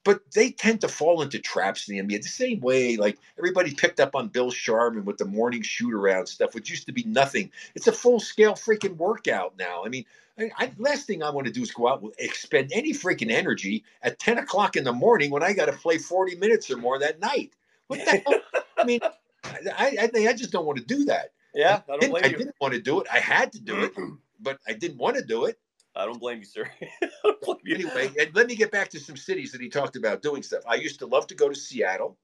but they tend to fall into traps in the NBA the same way. Like everybody picked up on Bill Sharman with the morning shoot around stuff, which used to be nothing. It's a full scale freaking workout now. I mean, I, I, last thing I want to do is go out and expend any freaking energy at 10 o'clock in the morning when I got to play 40 minutes or more that night. What the hell? I mean, I, I, I just don't want to do that. Yeah, I, didn't, I didn't want to do it. I had to do it, mm-hmm. but I didn't want to do it. I don't blame you, sir. blame you. Anyway, and let me get back to some cities that he talked about doing stuff. I used to love to go to Seattle.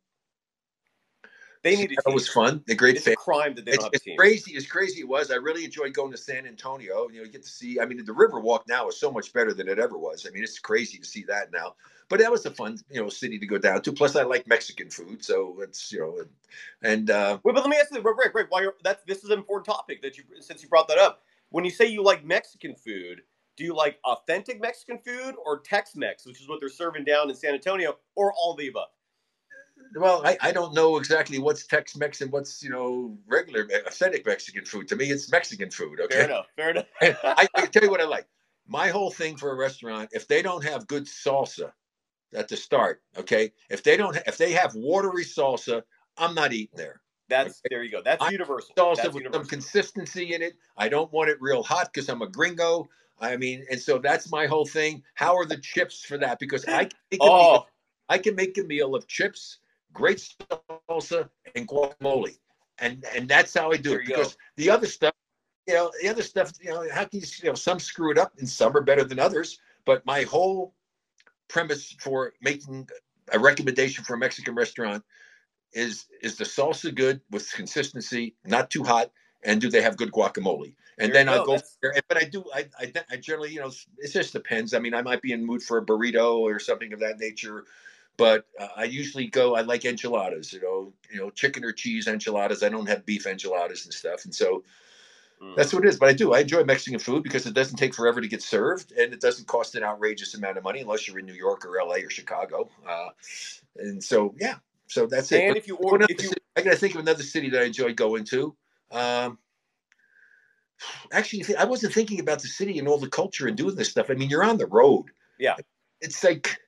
They need It was fun. The great it's a crime that they it's, it's crazy as crazy it was. I really enjoyed going to San Antonio. You know, you get to see. I mean, the River Walk now is so much better than it ever was. I mean, it's crazy to see that now. But that was a fun, you know, city to go down to. Plus, I like Mexican food, so it's you know, and uh, wait. But let me ask you, Rick, Rick, why you're, that's this is an important topic that you since you brought that up. When you say you like Mexican food, do you like authentic Mexican food or Tex-Mex, which is what they're serving down in San Antonio, or all the above? Well, I, I don't know exactly what's Tex-Mex and what's you know regular authentic Mexican food. To me, it's Mexican food. Okay, Fair enough. Fair enough. I, I tell you what I like. My whole thing for a restaurant, if they don't have good salsa at the start, okay, if they don't, if they have watery salsa, I'm not eating there. That's there you go. That's I- universal. Salsa That's with universal. some consistency in it. I don't want it real hot because I'm a gringo. I mean, and so that's my whole thing. How are the chips for that? Because I can make a oh. meal, Oh, I can make a meal of chips, great salsa, and guacamole, and and that's how I do it. you go. Because the other stuff, you know, the other stuff, you know, how can you, you know, some screw it up and some are better than others. But my whole premise for making a recommendation for a Mexican restaurant is is the salsa good with consistency, not too hot, and do they have good guacamole? And There then I go. go. There. But I do. I, I I generally, you know, it just depends. I mean, I might be in mood for a burrito or something of that nature. But uh, I usually go. I like enchiladas. You know, you know, chicken or cheese enchiladas. I don't have beef enchiladas and stuff. And so Mm. that's what it is. But I do. I enjoy Mexican food because it doesn't take forever to get served, and it doesn't cost an outrageous amount of money unless you're in New York or L.A. or Chicago. Uh, and so, yeah. So that's it. and if you order, if you city- I gotta think of another city that I enjoy going to. Um, actually, I wasn't thinking about the city and all the culture and doing this stuff. I mean, you're on the road. Yeah. It's like,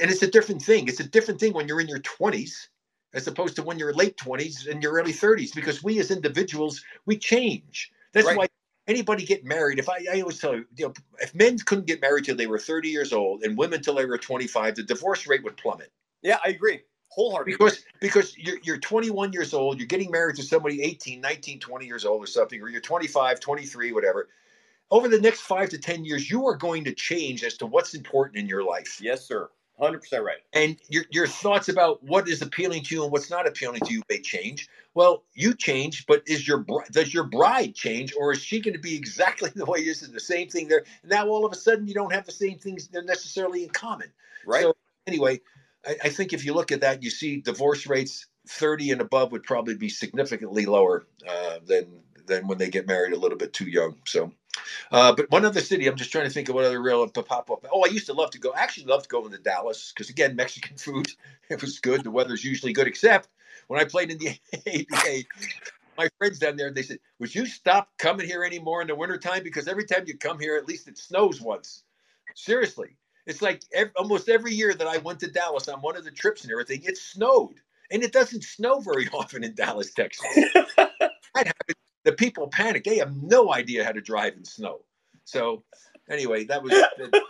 and it's a different thing. It's a different thing when you're in your 20s as opposed to when you're late 20s and your early 30s because we as individuals, we change. That's Right. why anybody get married. If I, I always tell you, you know, if men couldn't get married till they were 30 years old and women till they were 25, the divorce rate would plummet yeah, I agree wholeheartedly. because because you're, you're 21 years old you're getting married to somebody 18 19 20 years old or something or you're 25 23 whatever over the next five to 10 years you are going to change as to what's important in your life yes, sir. Hundred percent right. and your, your thoughts about what is appealing to you and what's not appealing to you may change well you change but is your does your bride change or is she going to be exactly the way it is the same thing there now all of a sudden you don't have the same things necessarily in common Right. so anyway, I, I think if you look at that, you see divorce rates 30 and above would probably be significantly lower uh, than than when they get married a little bit too young. So, uh, but one other city, I'm just trying to think of what other real to pop up. Oh, I used to love to go. Actually, loved going to Dallas because again, Mexican food. It was good. The weather's usually good, except when I played in the ABA. My friends down there, they said, "Would you stop coming here anymore in the wintertime? Because every time you come here, at least it snows once." Seriously, it's like ev- almost every year that I went to Dallas on one of the trips and everything, it snowed, and it doesn't snow very often in Dallas, Texas. that happened. The people panic; they have no idea how to drive in snow. So, anyway, that was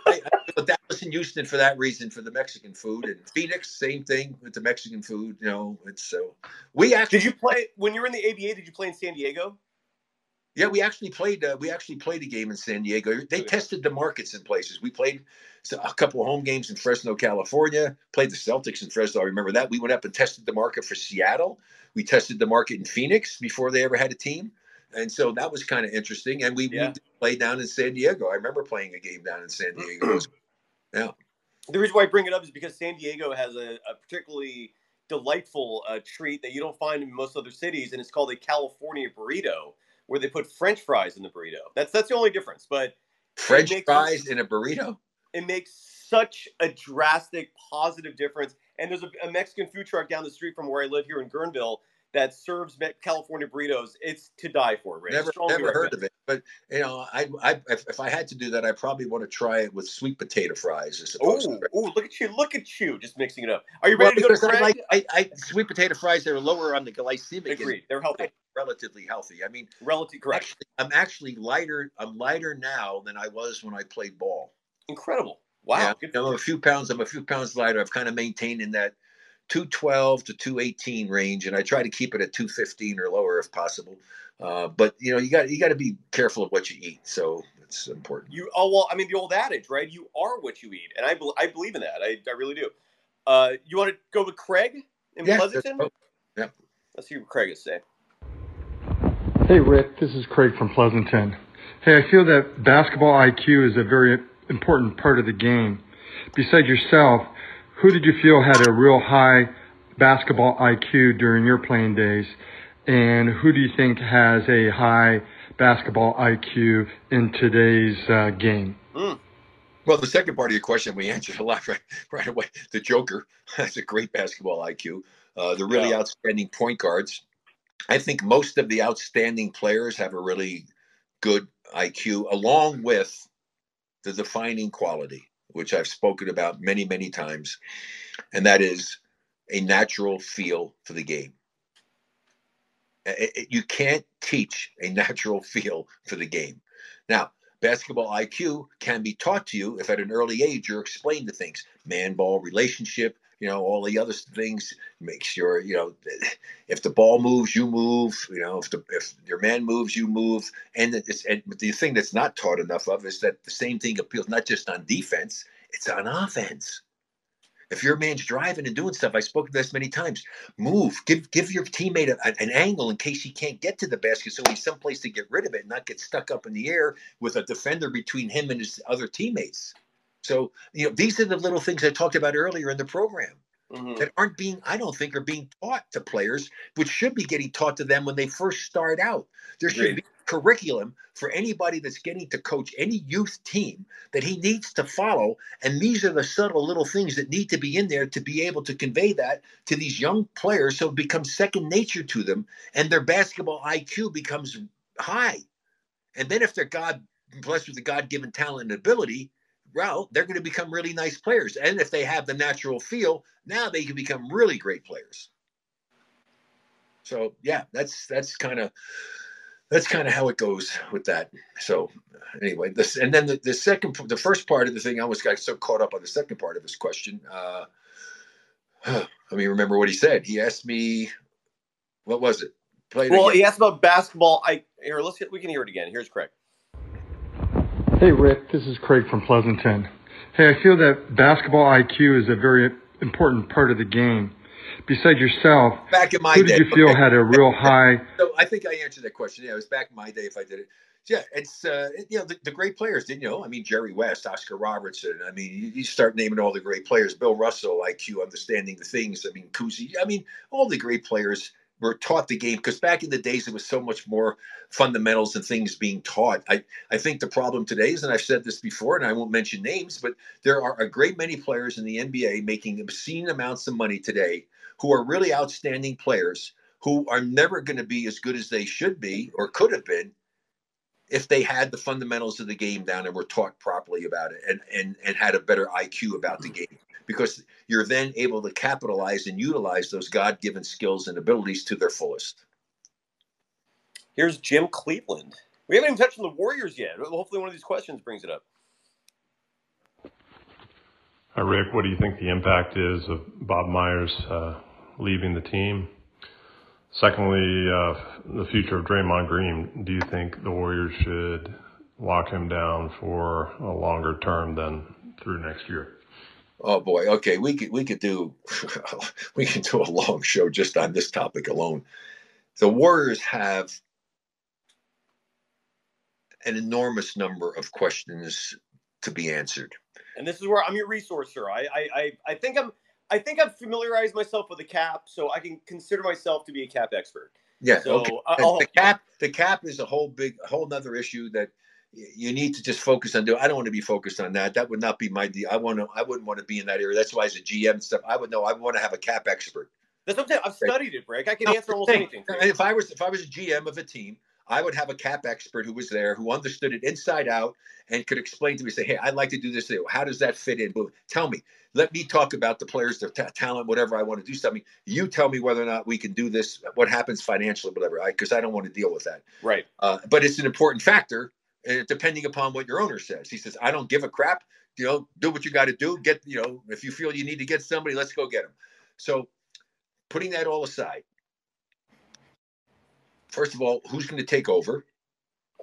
I, I Dallas and Houston for that reason for the Mexican food, and Phoenix, same thing with the Mexican food. You know, it's so we actually Did you play when you were in the ABA? Did you play in San Diego? Yeah, we actually played. Uh, we actually played a game in San Diego. They Okay. tested the markets in places. We played a couple of home games in Fresno, California. Played the Celtics in Fresno. I remember that. We went up and tested the market for Seattle. We tested the market in Phoenix before they ever had a team, and so that was kind of interesting. And we, we Yeah. did play down in San Diego. I remember playing a game down in San Diego. Was- The reason why I bring it up is because San Diego has a, a particularly delightful uh, treat that you don't find in most other cities, and it's called a California burrito, where they put French fries in the burrito. That's that's the only difference, but French makes- fries in a burrito. it makes such a drastic positive difference. And there's a, a Mexican food truck down the street from where I live here in Guerneville that serves California burritos. It's to die for, Ray. Never, never heard of it. But you know, I, I, if, if I had to do that, I probably want to try it with sweet potato fries Oh, oh, look at you! Look at you! Just mixing it up. Are you Well, ready to go to I like I, I sweet potato fries. They're lower on the glycemic. Agreed. They're healthy. Relatively healthy. I mean, relatively correct. actually, I'm actually lighter. I'm lighter now than I was when I played ball. Incredible. Wow. Yeah, I'm a few pounds. I'm a few pounds lighter. I've kind of maintained in that 212 to 218 range, and I try to keep it at 215 or lower if possible. Uh, but you know, you got you got to be careful of what you eat. So it's important. You oh well, I mean the old adage, right? You are what you eat, and I bel I believe in that. I, I really do. Uh, you want to go with Craig in Yeah, Pleasanton? Yeah. Let's see what Craig is saying. Hey, Rick, this is Craig from Pleasanton. Hey, I feel that basketball IQ is a very important part of the game. Besides yourself, who did you feel had a real high basketball IQ during your playing days? And who do you think has a high basketball IQ in today's uh, game? Well, the second part of your question, we answered a lot right, right away. The Joker has a great basketball IQ. Uh, the really Yeah. outstanding point guards. I think most of the outstanding players have a really good IQ, along with the defining quality, which I've spoken about many, many times, and that is a natural feel for the game. I- I- you can't teach a natural feel for the game. Now, basketball IQ can be taught to you if at an early age you're explained to things, man ball relationship, you know, all the other things. Make sure, you know, if the ball moves, you move. You know, if the if your man moves, you move. And it's and the thing that's not taught enough of is that the same thing appeals not just on defense, it's on offense. If your man's driving and doing stuff, I spoke to this many times. Move, give give your teammate a, an angle in case he can't get to the basket, so he's someplace to get rid of it, and not get stuck up in the air with a defender between him and his other teammates. So you know these are the little things I talked about earlier in the program Mhm. that aren't being, I don't think, are being taught to players, which should be getting taught to them when they first start out. There should be curriculum for anybody that's getting to coach any youth team that he needs to follow. And these are the subtle little things that need to be in there to be able to convey that to these young players so it becomes second nature to them and their basketball IQ becomes high. And then if they're God blessed with the God given talent and ability, well, they're going to become really nice players. And if they have the natural feel, now they can become really great players. So yeah, that's that's kind of that's kind of how it goes with that. So anyway, this and then the, the second the first part of the thing I almost got so caught up on the second part of his question. Uh let me remember what he said. He asked me what was it? Play it Well, again. he asked about basketball. I here. Let's get, we can hear it again. Here's Craig. Hey, Rick, this is Craig from Pleasanton. Hey, I feel that basketball IQ is a very important part of the game. Besides yourself, back in my who day. you feel okay. had a real high? So I think I answered that question. Yeah, it was back in my day if I did it. Yeah, it's uh, you know the, the great players, didn't you know? I mean Jerry West, Oscar Robertson. I mean you, you start naming all the great players. Bill Russell, IQ, understanding the things. I mean Cousy. I mean all the great players were taught the game because back in the days it was so much more fundamentals and things being taught. I I think the problem today is, and I've said this before, and I won't mention names, but there are a great many players in the NBA making obscene amounts of money today who are really outstanding players who are never going to be as good as they should be or could have been if they had the fundamentals of the game down and were taught properly about it and and and had a better IQ about the mm. game because you're then able to capitalize and utilize those God-given skills and abilities to their fullest. Here's Jim Cleveland. We haven't even touched on the Warriors yet. Hopefully, one of these questions brings it up. Hi, Rick. What do you think the impact is of Bob Myers uh, leaving the team? Secondly, uh, the future of Draymond Green. Do you think the Warriors should lock him down for a longer term than through next year? Oh boy, okay, we could we could do we could do a long show just on this topic alone. The Warriors have an enormous number of questions to be answered. And this is where I'm your resource, sir. I, I, I, I think I'm, I think I've familiarized myself with the cap, so I can consider myself to be a cap expert. Yeah, So, okay. I- The- I'll- the cap the cap is a whole big a whole nother issue that you need to just focus on. doing. I don't want to be focused on that. That would not be my deal. I want to. I wouldn't want to be in that area. That's why as a GM and stuff, I would know. I want to have a cap expert. That's what I'm saying. I've studied it, Rick. I can No, answer almost anything. for you. And if I was if I was a GM of a team, I would have a cap expert who was there, who understood it inside out, and could explain to me, say, "Hey, I'd like to do this. How does that fit in? Tell me. Let me talk about the players, their ta- talent, whatever I want to do something. You tell me whether or not we can do this. What happens financially, whatever. Because I, don't want to deal with that. Right. Uh, but it's an important factor, depending upon what your owner says. He says, "I don't give a crap. You know, do what you got to do. Get you know, if you feel you need to get somebody, let's go get them." So, putting that all aside, first of all, who's going to take over?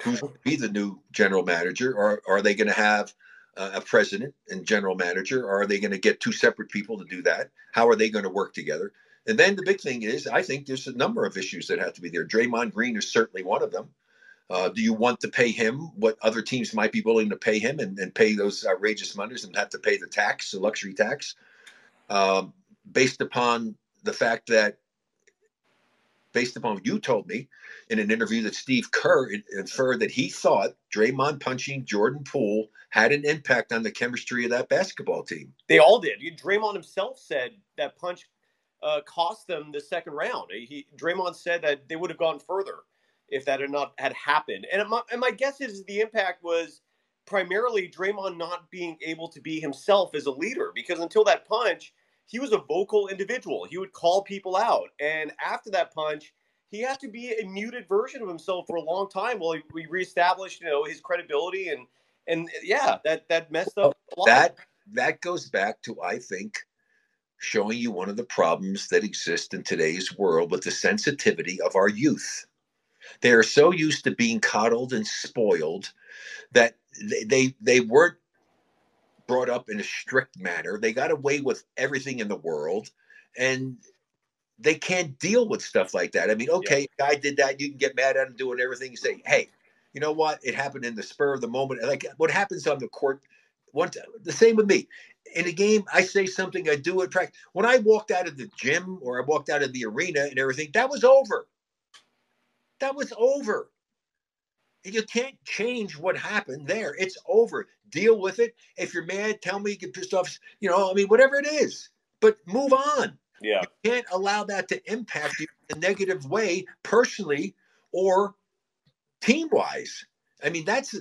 Who's going to be the new general manager? Or, or are they going to have uh, a president and general manager? Or are they going to get two separate people to do that? How are they going to work together? And then the big thing is, I think there's a number of issues that have to be there. Draymond Green is certainly one of them. Uh, do you want to pay him what other teams might be willing to pay him and, and pay those outrageous monies and have to pay the tax, the luxury tax, um, based upon the fact that based upon what you told me in an interview that Steve Kerr inferred that he thought Draymond punching Jordan Poole had an impact on the chemistry of that basketball team. They all did. Draymond himself said that punch uh, cost them the second round. He Draymond said that they would have gone further if that had not had happened. And my, and my guess is the impact was primarily Draymond not being able to be himself as a leader because until that punch, he was a vocal individual. He would call people out, and after that punch, he had to be a muted version of himself for a long time while he, we reestablished, you know, his credibility and and yeah, that that messed up. That that goes back to I think showing you one of the problems that exist in today's world with the sensitivity of our youth. They are so used to being coddled and spoiled that they they, they weren't brought up in a strict manner. They got away with everything in the world and they can't deal with stuff like that. I mean, okay, yeah. guy did that, you can get mad at him doing everything. You say, hey, you know what? It happened in the spur of the moment. Like what happens on the court, once the same with me. In a game, I say something, I do it practice. When I walked out of the gym or I walked out of the arena and everything, that was over. That was over. You can't change what happened there. It's over. Deal with it. If you're mad, tell me you get pissed off. You know, I mean, whatever it is, but move on. Yeah. You can't allow that to impact you in a negative way, personally or team wise. I mean, that's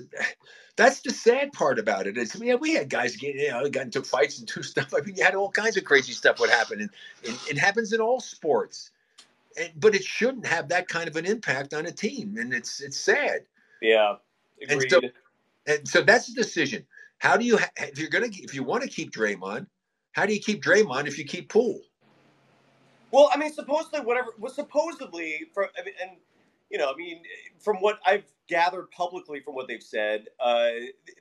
that's the sad part about it. It's mean, we had guys get you know got into fights and do stuff. I mean, you had all kinds of crazy stuff would happen, and, and it happens in all sports. And, but it shouldn't have that kind of an impact on a team, and it's it's sad. Yeah, agreed. And so, and so that's the decision. How do you if you're gonna if you want to keep Draymond, how do you keep Draymond if you keep Poole? Well, I mean, supposedly whatever was supposedly for I mean, and you know, I mean, from what I've gathered publicly from what they've said, uh,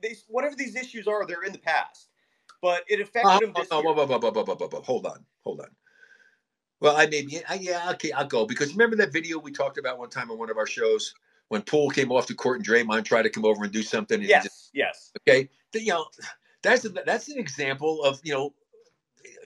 they whatever these issues are, they're in the past. But it affected uh, him oh. Hold on, hold on. Well, I maybe, yeah, okay, I'll go because remember that video we talked about one time on one of our shows when Poole came off the court and Draymond tried to come over and do something. And yes, just, yes. Okay, you know, that's a, that's an example of you know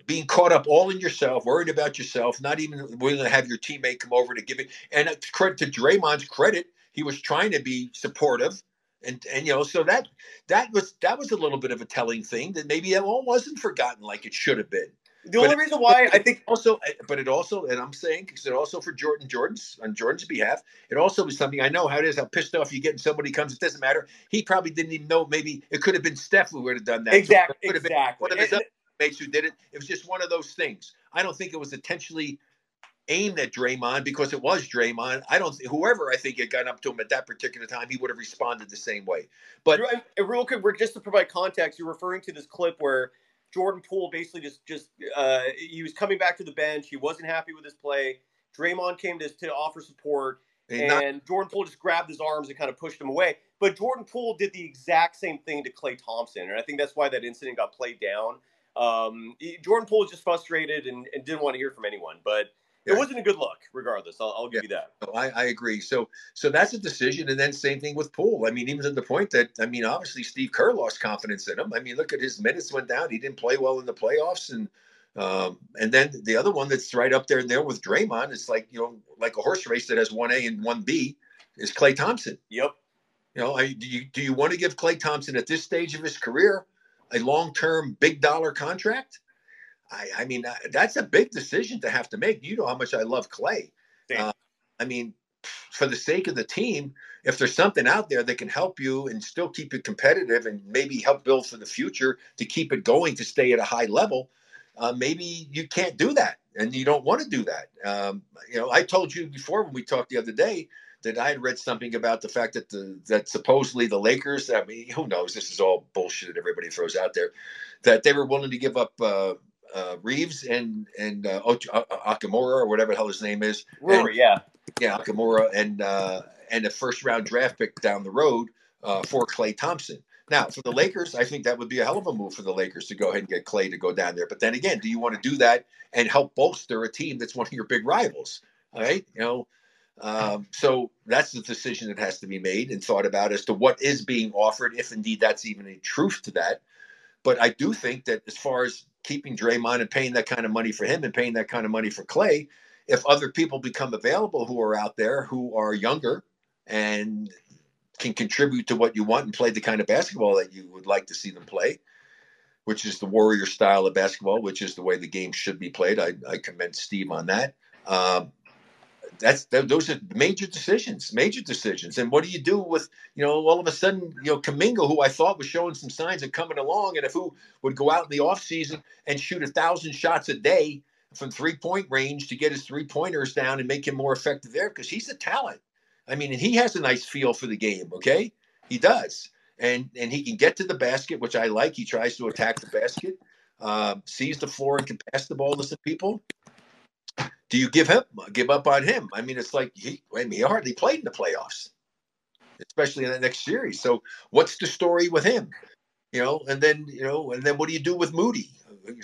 being caught up all in yourself, worried about yourself, not even willing to have your teammate come over to give it. And credit to Draymond's credit, he was trying to be supportive. And, and you know so that that was that was a little bit of a telling thing that maybe that all wasn't forgotten like it should have been. The only reason why I think also, but it also, and I'm saying, because it also for Jordan, Jordan's on Jordan's behalf, it also was something I know how it is, how pissed off you get, and somebody comes. It doesn't matter. He probably didn't even know. Maybe it could have been Steph who would have done that. Exactly. So exactly. one of his and, mates who did it. It was just one of those things. I don't think it was intentionally aimed at Draymond because it was Draymond. I don't. Whoever I think had gotten up to him at that particular time, he would have responded the same way. But real quick, we're just to provide context, you're referring to this clip where Jordan Poole basically just just uh, he was coming back to the bench. He wasn't happy with his play. Draymond came to, to offer support, and Jordan Poole just grabbed his arms and kind of pushed him away. But Jordan Poole did the exact same thing to Klay Thompson, and I think that's why that incident got played down. Um, Jordan Poole was just frustrated and, and didn't want to hear from anyone, but it wasn't a good look, regardless. I'll, I'll give yeah. you that. No, I, I agree. So, so that's a decision, and then same thing with Poole. I mean, even to the point that I mean, obviously Steve Kerr lost confidence in him. I mean, look at his minutes went down. He didn't play well in the playoffs, and um, and then the other one that's right up there and there with Draymond is like you know, like a horse race that has one A and one B is Klay Thompson. Yep. You know, I, do you do you want to give Klay Thompson at this stage of his career a long term big dollar contract? I, I mean, uh, that's a big decision to have to make. You know how much I love Klay. Uh, I mean, for the sake of the team, if there's something out there that can help you and still keep it competitive and maybe help build for the future to keep it going to stay at a high level, uh, maybe you can't do that and you don't want to do that. Um, you know, I told you before when we talked the other day that I had read something about the fact that the that supposedly the Lakers. I mean, who knows? This is all bullshit that everybody throws out there. That they were willing to give up uh, uh, Reaves and and uh, Akamura or whatever the hell his name is. Rory, and, yeah, yeah, Akamura and uh, and a first round draft pick down the road uh, for Klay Thompson. Now, for the Lakers, I think that would be a hell of a move for the Lakers to go ahead and get Klay to go down there. But then again, do you want to do that and help bolster a team that's one of your big rivals? All right, you know. Um, so that's the decision that has to be made and thought about as to what is being offered, if indeed that's even a truth to that. But I do think that as far as keeping Draymond and paying that kind of money for him and paying that kind of money for Klay, if other people become available who are out there who are younger and can contribute to what you want and play the kind of basketball that you would like to see them play, which is the warrior style of basketball, which is the way the game should be played. I, I commend Steve on that. Um, that's that, those are major decisions, major decisions. And what do you do with you know all of a sudden you know Kuminga, who I thought was showing some signs of coming along, and if who would go out in the offseason and shoot a thousand shots a day from three point range to get his three pointers down and make him more effective there because he's a talent. I mean, and he has a nice feel for the game. Okay, he does, and and he can get to the basket, which I like. He tries to attack the basket, uh, sees the floor, and can pass the ball to some people do you give him give up on him? I mean, it's like he I mean, he hardly played in the playoffs, especially in the next series. So what's the story with him? You know, and then you know, and then what do you do with Moody,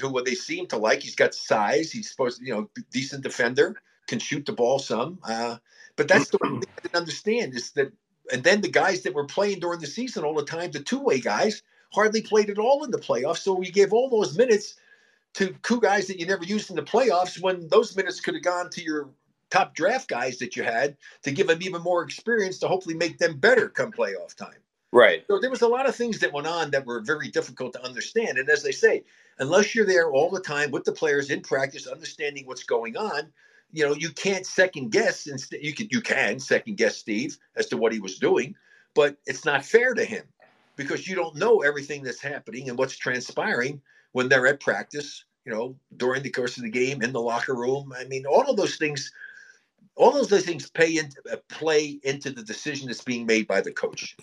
who they seem to like? He's got size. He's supposed to, you know, decent defender, can shoot the ball some. Uh, but that's the one thing I didn't understand is that, and then the guys that were playing during the season all the time, the two way guys, hardly played at all in the playoffs. So we gave all those minutes to two guys that you never used in the playoffs when those minutes could have gone to your top draft guys that you had to give them even more experience to hopefully make them better come playoff time. Right. So there was a lot of things that went on that were very difficult to understand. And as they say, unless you're there all the time with the players in practice, understanding what's going on, you know, you can't second guess. Instead, you can you can second guess Steve as to what he was doing, but it's not fair to him because you don't know everything that's happening and what's transpiring when they're at practice, you know, during the course of the game, in the locker room. I mean, all of those things, all those things pay into uh, play into the decision that's being made by the coach.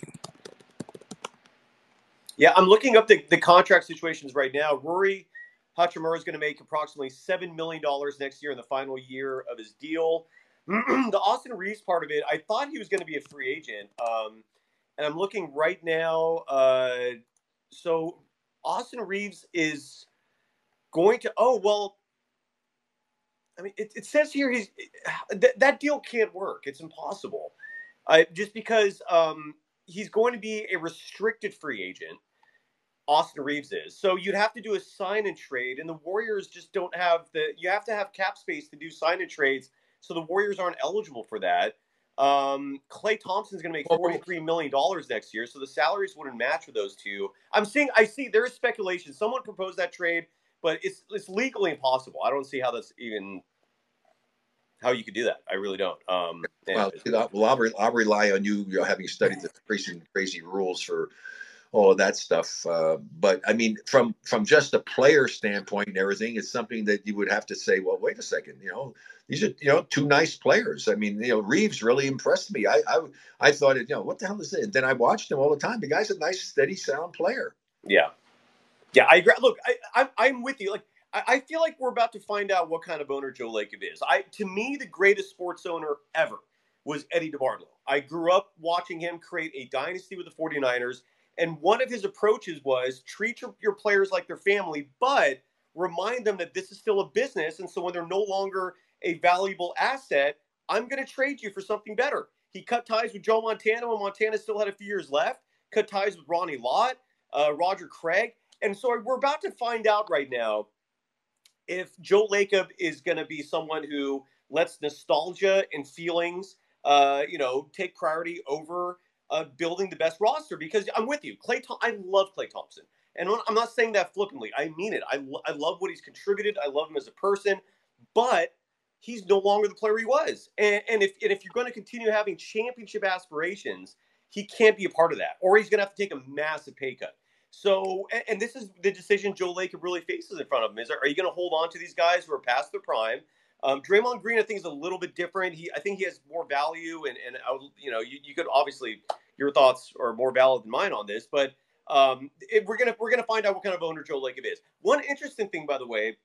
Yeah, I'm looking up the, the contract situations right now. Rui Hachimura is going to make approximately $7 million next year in the final year of his deal. the Austin Reaves part of it, I thought he was going to be a free agent. Um, and I'm looking right now. Uh, so Austin Reaves is going to. Oh well, I mean, it, it says here he's th- that deal can't work. It's impossible, uh, just because um, he's going to be a restricted free agent. Austin Reaves is. So you'd have to do a sign and trade, and the Warriors just don't have the. You have to have cap space to do sign and trades, so the Warriors aren't eligible for that. Um, Klay Thompson's going to make forty-three million dollars next year, so the salaries wouldn't match with those two. I'm seeing, I see there is speculation. Someone proposed that trade, but it's it's legally impossible. I don't see how that's even how you could do that. I really don't. Um, well, well, I'll, I'll rely on you, you know, having studied the crazy crazy rules for all of that stuff. Uh, but I mean, from from just a player standpoint and everything, it's something that you would have to say, well, wait a second, you know, these are you know two nice players. I mean, you know, Reaves really impressed me. I I, I thought, you know, what the hell is it? And then I watched him all the time. The guy's a nice, steady, sound player. Yeah, yeah. I agree. Look, I, I I'm with you. Like. I feel like we're about to find out what kind of owner Joe Lacob is. I, to me, the greatest sports owner ever was Eddie DeBartolo. I grew up watching him create a dynasty with the 49ers. And one of his approaches was treat your, your players like their family, but remind them that this is still a business. And so when they're no longer a valuable asset, I'm going to trade you for something better. He cut ties with Joe Montana when Montana still had a few years left, cut ties with Ronnie Lott, uh, Roger Craig. And so we're about to find out right now if Joe Lacob is going to be someone who lets nostalgia and feelings, uh, you know, take priority over uh, building the best roster. Because I'm with you, Klay, Th- I love Klay Thompson, and I'm not saying that flippantly. I mean it. I, lo- I love what he's contributed. I love him as a person, but he's no longer the player he was. And, and if and if you're going to continue having championship aspirations, he can't be a part of that, or he's going to have to take a massive pay cut. So, and, and, this is the decision Joe Lacob really faces in front of him: is are you going to hold on to these guys who are past their prime? Um, Draymond Green, I think, is a little bit different. He, I think, he has more value, and and you know, you, you could obviously your thoughts are more valid than mine on this, but um, it, we're gonna we're gonna find out what kind of owner Joe Lacob is. One interesting thing, by the way,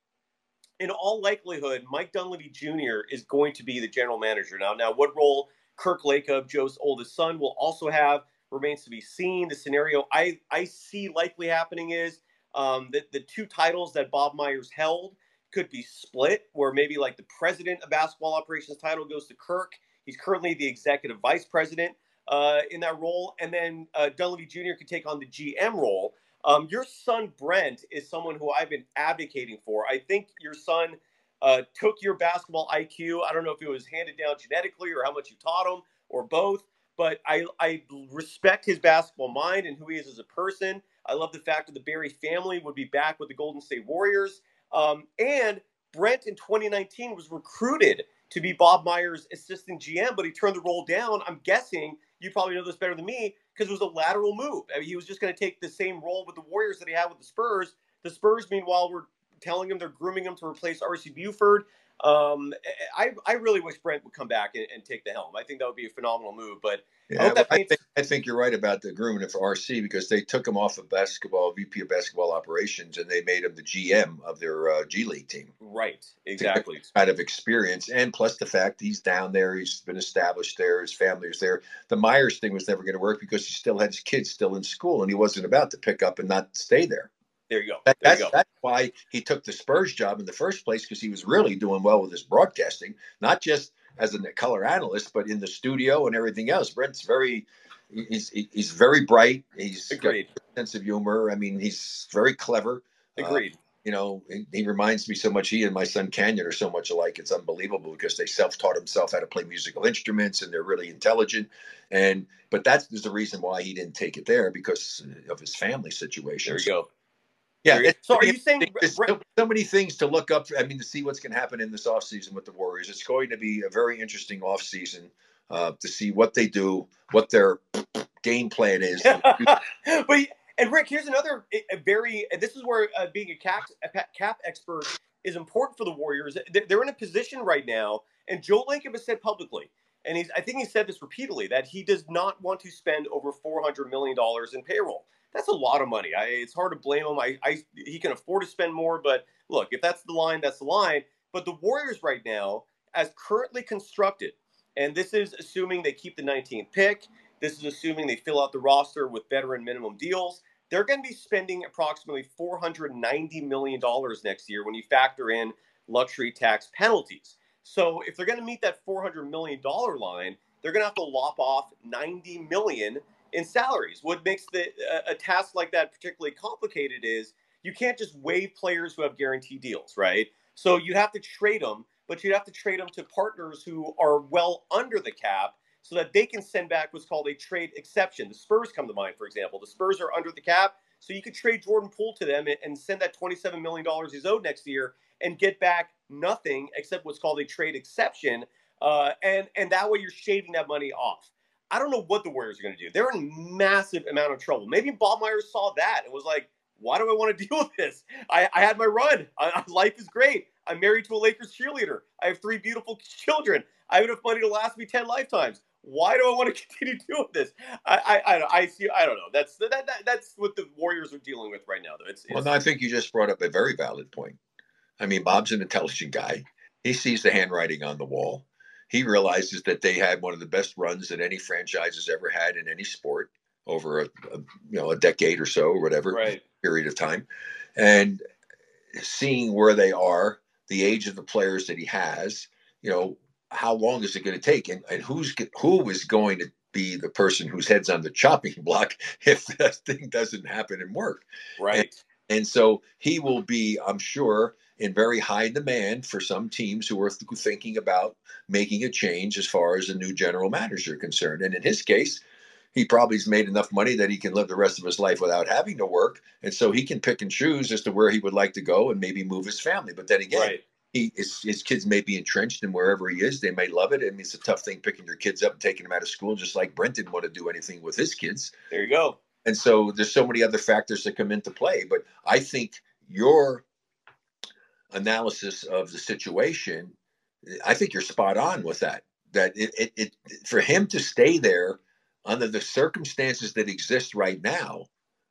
in all likelihood, Mike Dunleavy Jr. is going to be the general manager now. Now, what role Kirk Lacob, Joe's oldest son, will also have remains to be seen. The scenario I I see likely happening is um, that the two titles that Bob Myers held could be split, where maybe like the president of basketball operations title goes to Kirk. He's currently the executive vice president uh, in that role, and then uh, Dunleavy Jr. could take on the GM role. Um, your son Brent is someone who I've been advocating for. I think your son uh, took your basketball IQ. I don't know if it was handed down genetically or how much you taught him or both, but I, I respect his basketball mind and who he is as a person. I love the fact that the Barry family would be back with the Golden State Warriors. Um, and Brent in 2019 was recruited to be Bob Myers' assistant GM, but he turned the role down. I'm guessing you probably know this better than me because it was a lateral move. I mean, he was just going to take the same role with the Warriors that he had with the Spurs. The Spurs, meanwhile, were telling him they're grooming him to replace R.C. Buford. Um, I, I really wish Brent would come back and, and, take the helm. I think that would be a phenomenal move. But yeah, I, I, think, I, think, you're right about the grooming for RC because they took him off of basketball, VP of basketball operations, and they made him the GM of their uh, G League team. Right, exactly. Kind of experience, and plus the fact he's down there, he's been established there, his family is there. The Myers thing was never going to work because he still had his kids still in school, and he wasn't about to pick up and not stay there. There you go. There that's, you go. that's why he took the Spurs job in the first place because he was really doing well with his broadcasting, not just as a color analyst, but in the studio and everything else. Brent's very, he's he's very bright. He's Agreed. got a sense of humor. I mean, he's very clever. Uh, Agreed. Uh, you know, he reminds me so much. He and my son Canyon are so much alike. It's unbelievable because they self-taught himself how to play musical instruments, and they're really intelligent. And but that's the reason why he didn't take it there because of his family situation. There you go. Yeah. So are you saying there's so, so, many things to look up? I mean, to see what's going to happen in this offseason with the Warriors. It's going to be a very interesting offseason uh, to see what they do, what their game plan is. but and Rick, here's another very. This is where uh, being a cap a cap expert is important for the Warriors. They're in a position right now, and Joe Lacob has said publicly, and he's I think he said this repeatedly that he does not want to spend over 400 million dollars in payroll that's a lot of money. I, it's hard to blame him. I, I, he can afford to spend more, but look, if that's the line, that's the line. But the Warriors right now, as currently constructed, and this is assuming they keep the 19th pick. This is assuming they fill out the roster with veteran minimum deals. They're going to be spending approximately $490 million next year when you factor in luxury tax penalties. So if they're going to meet that $400 million line, they're going to have to lop off $90 million in salaries. What makes the a task like that particularly complicated is you can't just waive players who have guaranteed deals, right? So you have to trade them, but you'd have to trade them to partners who are well under the cap so that they can send back what's called a trade exception. The Spurs come to mind, for example. The Spurs are under the cap, so you could trade Jordan Poole to them and send that $27 million he's owed next year and get back nothing except what's called a trade exception. Uh, and, and that way you're shaving that money off. I don't know what the Warriors are going to do. They're in massive amount of trouble. Maybe Bob Myers saw that and was like, why do I want to deal with this? I, I had my run. I, life is great. I'm married to a Lakers cheerleader. I have three beautiful children. I have enough money to last me 10 lifetimes. Why do I want to continue doing this? I I, I, I see. I don't know. That's that, that that's what the Warriors are dealing with right now. Though it's, it's well, no, I think you just brought up a very valid point. I mean, Bob's an intelligent guy. He sees the handwriting on the wall he realizes that they had one of the best runs that any franchise has ever had in any sport over a, a you know a decade or so or whatever right. period of time, and seeing where they are, the age of the players that he has, you know, how long is it going to take, and, and who's who is going to be the person whose head's on the chopping block if that thing doesn't happen and work, right? And, and so he will be, I'm sure, in very high demand for some teams who are thinking about making a change as far as a new general manager concerned. And in his case, he probably's made enough money that he can live the rest of his life without having to work, and so he can pick and choose as to where he would like to go and maybe move his family. But then again. Right. He, his, his kids may be entrenched in wherever he is. They may love it. I mean, it's a tough thing picking your kids up and taking them out of school, just like Brent didn't want to do anything with his kids. There you go. And so there's so many other factors that come into play. But I think your analysis of the situation, I think you're spot on with that. That it, it, it for him to stay there under the circumstances that exist right now,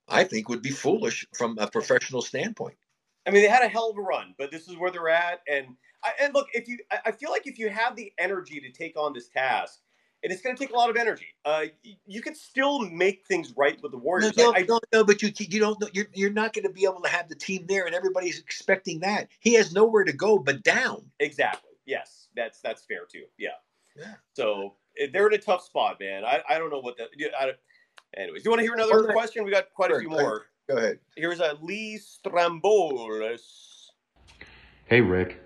I think would be foolish from a professional standpoint. I mean, they had a hell of a run, but this is where they're at. And I, and look, if you, I feel like if you have the energy to take on this task, and it's going to take a lot of energy. Uh, you could still make things right with the Warriors. No, no, I, don't know, but you you don't know you're you're not going to be able to have the team there, and everybody's expecting that. He has nowhere to go but down. Exactly. Yes, that's that's fair too. Yeah. Yeah. So eh, they're in a tough spot, man. I, I don't know what that. I, anyways, do you want to hear another well, question? We got quite sure, a few go more. Go ahead. Here's a Lee Strambolis. Hey, Rick.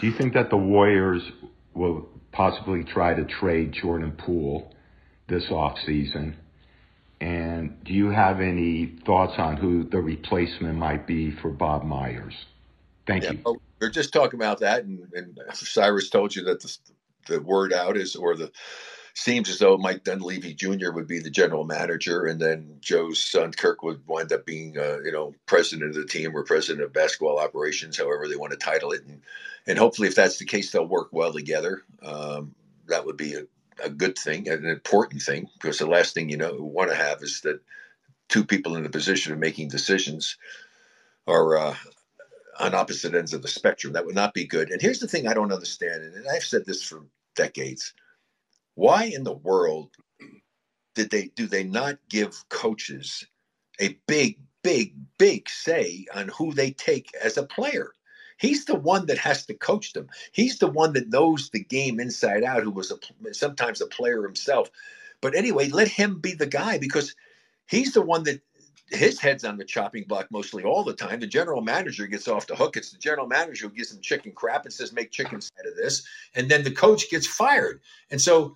Do you think that the Warriors will possibly try to trade Jordan Poole this offseason? And do you have any thoughts on who the replacement might be for Bob Myers? Thank yeah, you. Well, we are just talking about that, and, and Cyrus told you that the, the word out is, or the seems as though Mike Dunleavy Jr. would be the general manager, and then Joe's son Kirk would wind up being, uh, you know, president of the team or president of basketball operations, however they want to title it. And and hopefully, if that's the case, they'll work well together. Um, that would be a, a good thing, an important thing, because the last thing you know want to have is that two people in the position of making decisions are uh, on opposite ends of the spectrum. That would not be good. And here's the thing I don't understand, and I've said this for decades why in the world did they do they not give coaches a big, big, big say on who they take as a player? He's the one that has to coach them. He's the one that knows the game inside out. Who was a, sometimes a player himself. But anyway, let him be the guy because he's the one that his head's on the chopping block mostly all the time. The general manager gets off the hook. It's the general manager who gives him chicken crap and says, make chicken out of this. And then the coach gets fired. And so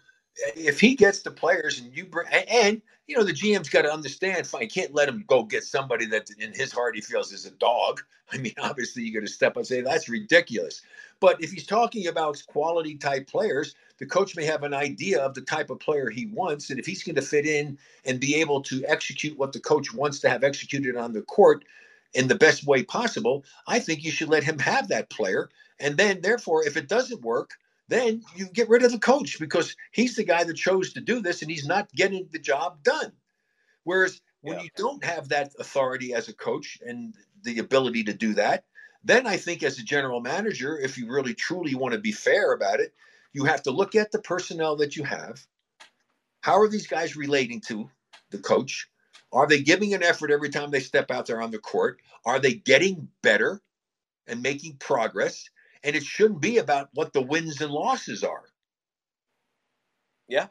if he gets the players and you bring and you know the GM's got to understand fine can't let him go get somebody that in his heart he feels is a dog. I mean obviously you got to step up and say that's ridiculous. But if he's talking about quality type players, the coach may have an idea of the type of player he wants and if he's going to fit in and be able to execute what the coach wants to have executed on the court in the best way possible, I think you should let him have that player and then therefore if it doesn't work then you get rid of the coach because he's the guy that chose to do this and he's not getting the job done. Whereas when yeah. you don't have that authority as a coach and the ability to do that, then I think as a general manager, if you really truly want to be fair about it, you have to look at the personnel that you have. How are these guys relating to the coach? Are they giving an effort every time they step out there on the court? Are they getting better and making progress? And it shouldn't be about what the wins and losses are. Yeah,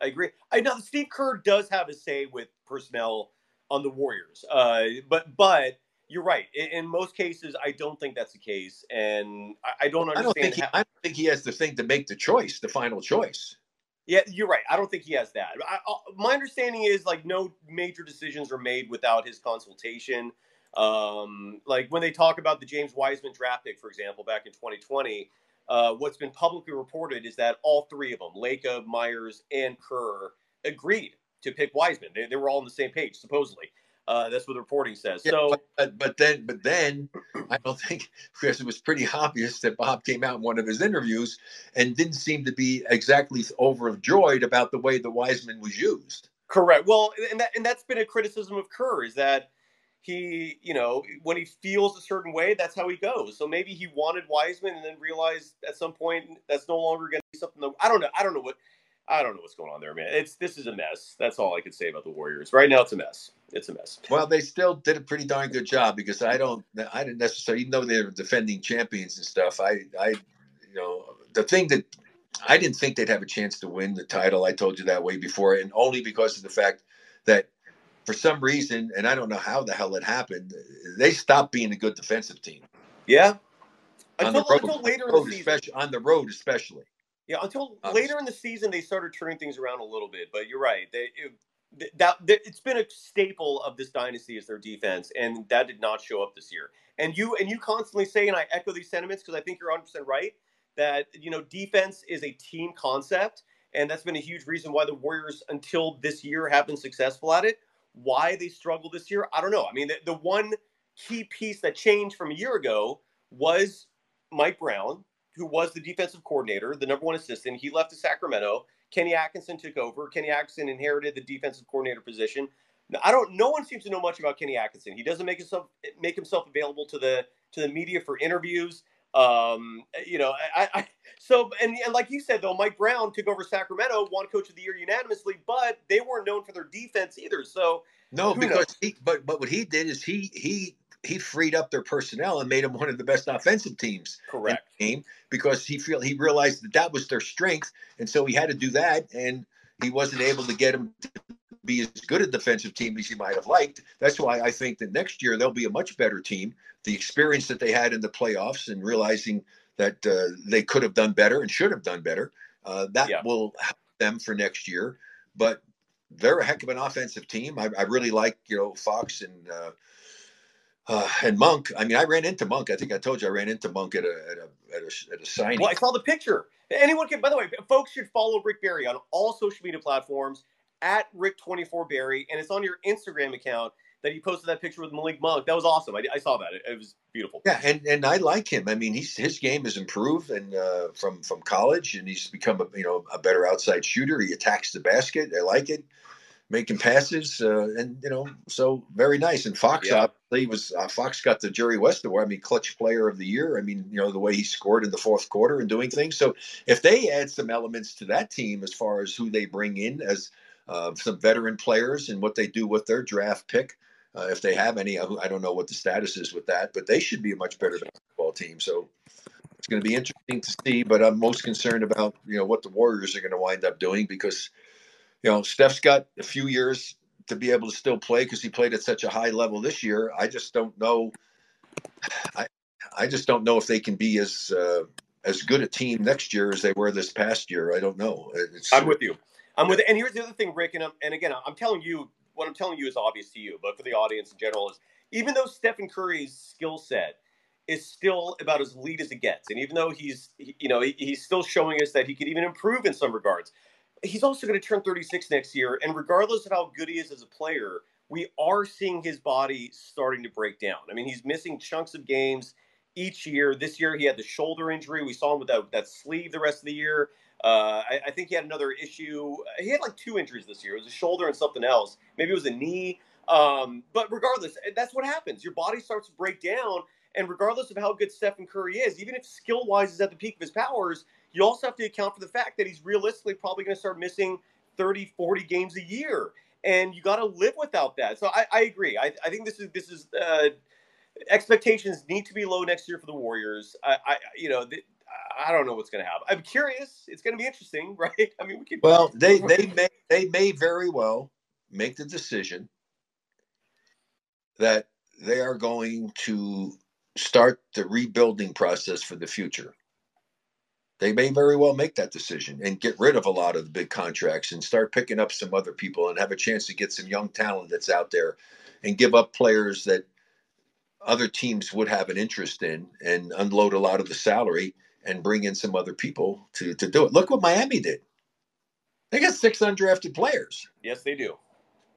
I agree. I know Steve Kerr does have a say with personnel on the Warriors, uh, but but you're right. In, in, most cases, I don't think that's the case, and I, I don't understand. I don't, think he, how, I don't think he has the thing to make the choice, the final choice. Yeah, you're right. I don't think he has that. I, I, my understanding is like no major decisions are made without his consultation. Um, like when they talk about the James Wiseman draft pick, for example, back in 2020, uh, what's been publicly reported is that all three of them, Lacob, Myers, and Kerr, agreed to pick Wiseman. They, they were all on the same page, supposedly. Uh, that's what the reporting says. Yeah, so, but, but, then, but then, I don't think because it was pretty obvious that Bob came out in one of his interviews and didn't seem to be exactly overjoyed about the way the Wiseman was used. Correct. Well, and that and that's been a criticism of Kerr is that he, you know, when he feels a certain way, that's how he goes. So maybe he wanted Wiseman and then realized at some point that's no longer going to be something that I don't know. I don't know what I don't know what's going on there, man. It's this is a mess. That's all I can say about the Warriors right now. It's a mess. It's a mess. Well, they still did a pretty darn good job because I don't, I didn't necessarily, even though they're defending champions and stuff. I, I, you know, the thing that I didn't think they'd have a chance to win the title. I told you that way before, and only because of the fact that for some reason, and I don't know how the hell it happened, they stopped being a good defensive team. Yeah. On until, the road, until later on road, in the season. on the road, especially. Yeah, until um, later in the season, they started turning things around a little bit. But you're right. They, it, that, that it's been a staple of this dynasty is their defense, and that did not show up this year. And you and you constantly say, and I echo these sentiments because I think you're 100 percent right that you know defense is a team concept, and that's been a huge reason why the Warriors until this year have been successful at it. Why they struggled this year, I don't know. I mean, the, the one key piece that changed from a year ago was Mike Brown, who was the defensive coordinator, the number one assistant. He left to Sacramento. Kenny Atkinson took over. Kenny Atkinson inherited the defensive coordinator position. Now, I don't. No one seems to know much about Kenny Atkinson. He doesn't make himself make himself available to the to the media for interviews. Um, you know, I, I so and, and like you said though, Mike Brown took over Sacramento, won Coach of the Year unanimously, but they weren't known for their defense either. So no, because he, but but what he did is he he he freed up their personnel and made them one of the best offensive teams. Correct. game because he feel he realized that that was their strength, and so he had to do that, and he wasn't able to get them be as good a defensive team as you might have liked. That's why I think that next year they'll be a much better team. The experience that they had in the playoffs and realizing that uh, they could have done better and should have done better, uh, that yeah. will help them for next year. But they're a heck of an offensive team. I, I really like you know Fox and uh, uh, and Monk. I mean, I ran into Monk. I think I told you I ran into Monk at a at a at a, at a signing. Well, I saw the picture. Anyone can. By the way, folks should follow Rick Barry on all social media platforms at Rick24Barry, and it's on your Instagram account that he posted that picture with Malik Monk. That was awesome. I, I saw that. It, it, was beautiful. Yeah, and, and I like him. I mean, he's his game has improved and uh, from from college, and he's become a you know a better outside shooter. He attacks the basket. I like it, making passes, uh, and you know, so very nice. And Fox, yeah. he was uh, Fox got the Jerry West award. I mean, clutch player of the year. I mean, you know, the way he scored in the fourth quarter and doing things. So if they add some elements to that team as far as who they bring in as uh, some veteran players and what they do with their draft pick. Uh, if they have any, I don't know what the status is with that, but they should be a much better basketball team. So it's going to be interesting to see. But I'm most concerned about you know what the Warriors are going to wind up doing because you know Steph's got a few years to be able to still play because he played at such a high level this year. I just don't know. I I just don't know if they can be as uh, as good a team next year as they were this past year. I don't know. It's, I'm with you. I'm with. And here's the other thing, Rick, and, I'm, and again, I'm telling you, what I'm telling you is obvious to you, but for the audience in general is even though Stephen Curry's skill set is still about as elite as it gets, and even though he's, you know, he's still showing us that he could even improve in some regards, he's also going to turn 36 next year. And regardless of how good he is as a player, we are seeing his body starting to break down. I mean, he's missing chunks of games each year. This year, he had the shoulder injury. We saw him with that, that sleeve the rest of the year. Uh, I, I, think he had another issue. He had like two injuries this year. It was a shoulder and something else. Maybe it was a knee. Um, but regardless, eh, that's what happens. Your body starts to break down. And regardless of how good Stephen Curry is, even if skill wise is at the peak of his powers, you also have to account for the fact that he's realistically probably going to start missing 30, 40 games a year. And you got to live without that. So I, I agree. I, I, think this is this is uh, expectations need to be low next year for the Warriors. I, I you know, the, I don't know what's going to happen. I'm curious. It's going to be interesting, right? I mean, we could. Well, they they may they may very well make the decision that they are going to start the rebuilding process for the future. They may very well make that decision and get rid of a lot of the big contracts and start picking up some other people and have a chance to get some young talent that's out there and give up players that other teams would have an interest in and unload a lot of the salary and bring in some other people to to do it. Look what Miami did. They got six undrafted players. Yes, they do.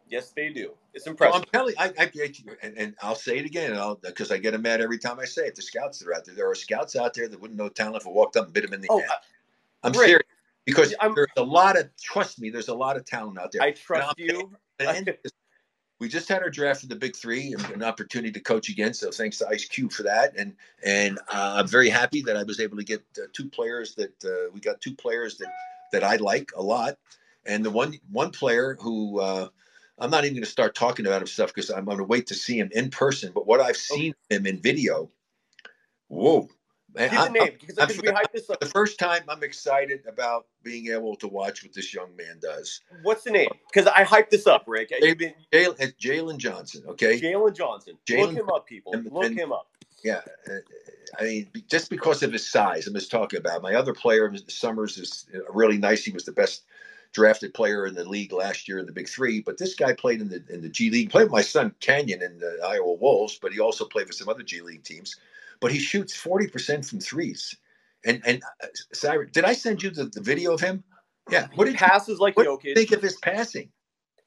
Yes, they do. It's impressive. So I'm telling you, I, I, and, and, I'll say it again, because I get them mad every time I say it. The scouts that are out there, there are scouts out there that wouldn't know talent if I walked up and bit them in the oh, head. I'm Rick, serious because I'm, there's a lot of trust me. There's a lot of talent out there. I trust you. we just had our draft of the big three and an opportunity to coach again. So thanks to Ice Cube for that. And and uh, I'm very happy that I was able to get uh, two players that uh, we got two players that that I like a lot. And the one one player who uh, I'm not even going to start talking about him stuff because I'm going to wait to see him in person. But what I've seen okay. him in video, whoa, Give the name because, I'm, we this up. The first time I'm excited about being able to watch what this young man does. What's the name? Because I hyped this up, Rick. Jaylen, Jaylen Johnson. Okay, Jaylen Johnson. Jaylen, Look him up, people. And, Look and, him up. Yeah, uh, I mean, just because of his size, I'm just talking about. My other player, Summers, is really nice. He was the best drafted player in the league last year in the Big Three. But this guy played in the in the G League. Played with my son Canyon in the Iowa Wolves, but he also played for some other G League teams but he shoots 40% from threes. And and uh, Cyrus, did I send you the, the video of him? Yeah. What did passes you, like what Jokic. Think of his passing.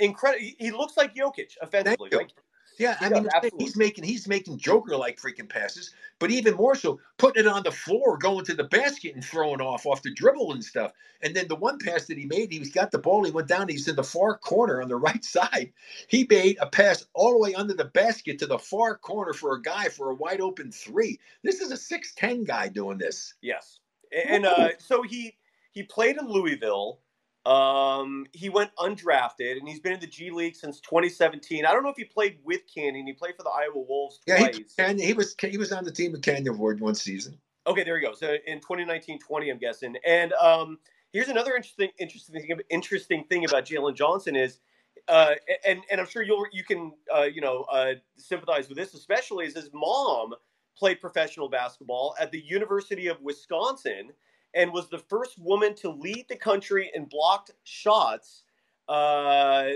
Incredible. He looks like Jokic offensively. Like, yeah, I mean, he's making he's making Joker like freaking passes, but even more so, putting it on the floor, going to the basket and throwing off off the dribble and stuff. And then the one pass that he made, he's got the ball, he went down, he's in the far corner on the right side. He made a pass all the way under the basket to the far corner for a guy for a wide open three. This is a six ten guy doing this. Yes, and uh, so he he played in Louisville. Um, he went undrafted, and he's been in the G League since 2017. I don't know if he played with Canyon. He played for the Iowa Wolves twice. Yeah, he, he was he was on the team with Canyon Ward one season. Okay, there we go. So in 2019-20, I'm guessing. And um, here's another interesting interesting thing interesting thing about Jaylen Johnson is uh, and and I'm sure you'll you can uh, you know uh, sympathize with this, especially as his mom played professional basketball at the University of Wisconsin and was the first woman to lead the country in blocked shots. Uh,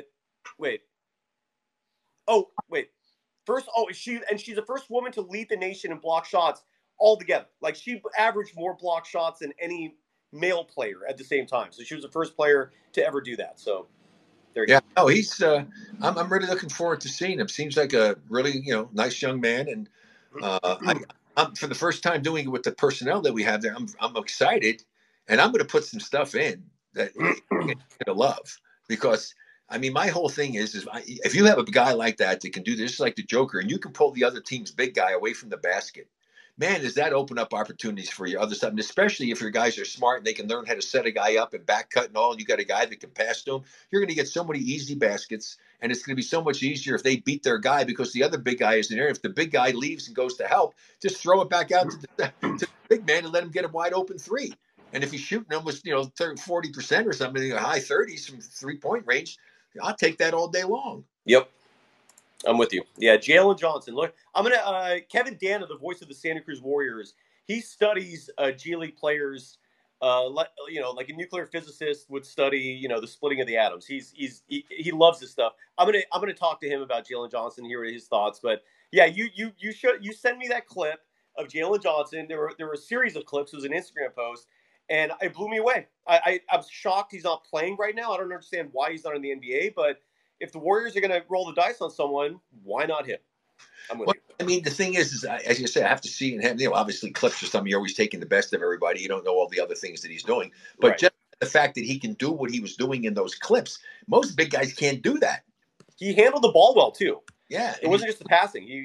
wait. Oh, wait. First, oh, she and she's the first woman to lead the nation in block shots altogether. Like she averaged more block shots than any male player at the same time. So she was the first player to ever do that. So there yeah, go. Oh, he's. Uh, I'm, I'm really looking forward to seeing him. Seems like a really you know nice young man, and uh, I, I'm for the first time doing it with the personnel that we have there. I'm I'm excited, and I'm going to put some stuff in that you're going to love because I mean, my whole thing is, is if you have a guy like that that can do this like the Joker, and you can pull the other team's big guy away from the basket, man, does that open up opportunities for your other stuff? And especially if your guys are smart and they can learn how to set a guy up and back cut and all, and you got a guy that can pass to him, you're going to get so many easy baskets. And it's going to be so much easier if they beat their guy because the other big guy is in there. If the big guy leaves and goes to help, just throw it back out to the, to the mm. big man and let him get a wide open three. And if he's shooting almost, you know, 30, 40% or something, in the high 30s from three point range, I'll take that all day long. Yep. I'm with you. Yeah, Jaylen Johnson. Look, I'm gonna uh, Kevin Danna, the voice of the Santa Cruz Warriors. He studies uh, G League players, uh, like you know, like a nuclear physicist would study, you know, the splitting of the atoms. He's he's he, he loves this stuff. I'm gonna I'm gonna talk to him about Jaylen Johnson, hear his thoughts. But yeah, you you you should you send me that clip of Jaylen Johnson. There were there were a series of clips. It was an Instagram post, and it blew me away. I, I I'm shocked he's not playing right now. I don't understand why he's not in the NBA, but if the Warriors are going to roll the dice on someone, why not him? Well, I mean, the thing is, is uh, as you say, I have to see and have, you know, obviously clips or something. You're always taking the best of everybody. You don't know all the other things that he's doing, but right. just the fact that he can do what he was doing in those clips, most big guys can't do that. He handled the ball well too. Yeah, it wasn't just the passing. He,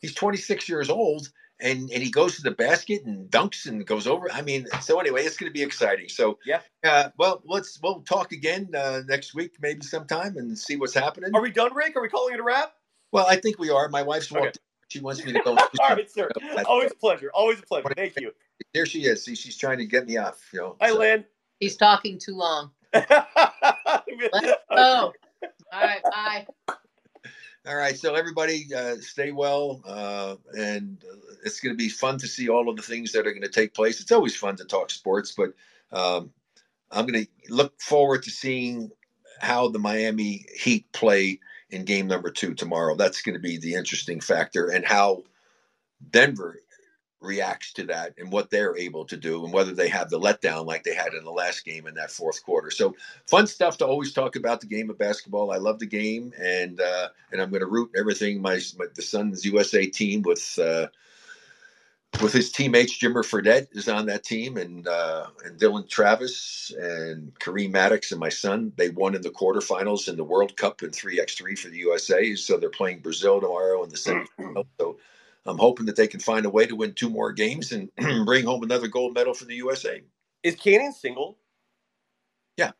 he's 26 years old, and and he goes to the basket and dunks and goes over. I mean, so anyway, it's going to be exciting. So yeah, uh, well, let's we'll talk again uh, next week, maybe sometime, and see what's happening. Are we done, Rick? Are we calling it a wrap? Well, I think we are. My wife's walked. Okay. She wants me to go. All right, sir. Always a pleasure. Always a pleasure. Thank you. There she is. See, she's trying to get me off. You know. Hi, so. Lynn. He's talking too long. Let's. All right. Bye. All right, so everybody, uh, stay well, uh, and it's going to be fun to see all of the things that are going to take place. It's always fun to talk sports, but um, I'm going to look forward to seeing how the Miami Heat play in game number two tomorrow. That's going to be the interesting factor, and how Denver reacts to that and what they're able to do and whether they have the letdown like they had in the last game in that fourth quarter. So fun stuff to always talk about the game of basketball. I love the game and uh, and I'm going to root everything my, my the son's USA team with uh, with his teammates Jimmer Fredette is on that team and uh, and Dylan Travis and Kareem Maddox and my son they won in the quarterfinals in the World Cup in 3x3 for the USA so they're playing Brazil tomorrow in the semifinal so I'm hoping that they can find a way to win two more games and bring home another gold medal for the USA. Is Canyon single? Yeah,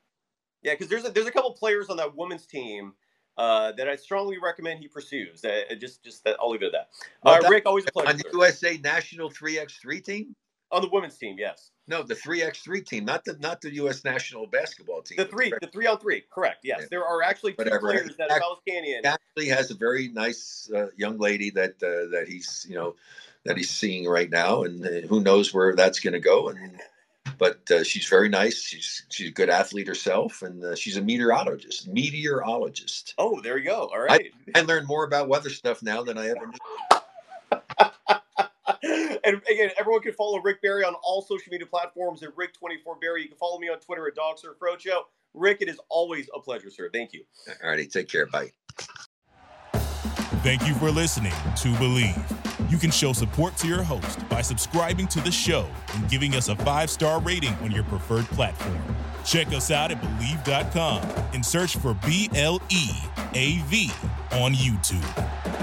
yeah, because there's a, there's a couple players on that women's team uh, that I strongly recommend he pursues. Uh, just just that, I'll leave it at that. Well, uh, Rick, always a pleasure. On the USA national three x three team. On the women's team, yes. No, the three x three team, not the not the U.S. national basketball team. The three, the three on three, correct? Yes, yeah. there are actually two Whatever. players that South Canyon actually has a very nice uh, young lady that uh, that he's you know that he's seeing right now, and uh, who knows where that's going to go. And but uh, she's very nice. She's she's a good athlete herself, and uh, she's a meteorologist. Meteorologist. Oh, there you go. All right. I, I learned more about weather stuff now than I ever knew. And again, everyone can follow Rick Barry on all social media platforms at Rick24Barry. You can follow me on Twitter at DogSurfRoadshow. Rick, it is always a pleasure, sir. Thank you. All righty. Take care. Bye. Thank you for listening to Bleav. You can show support to your host by subscribing to the show and giving us a five star rating on your preferred platform. Check us out at Bleav.com and search for B L E A V on YouTube.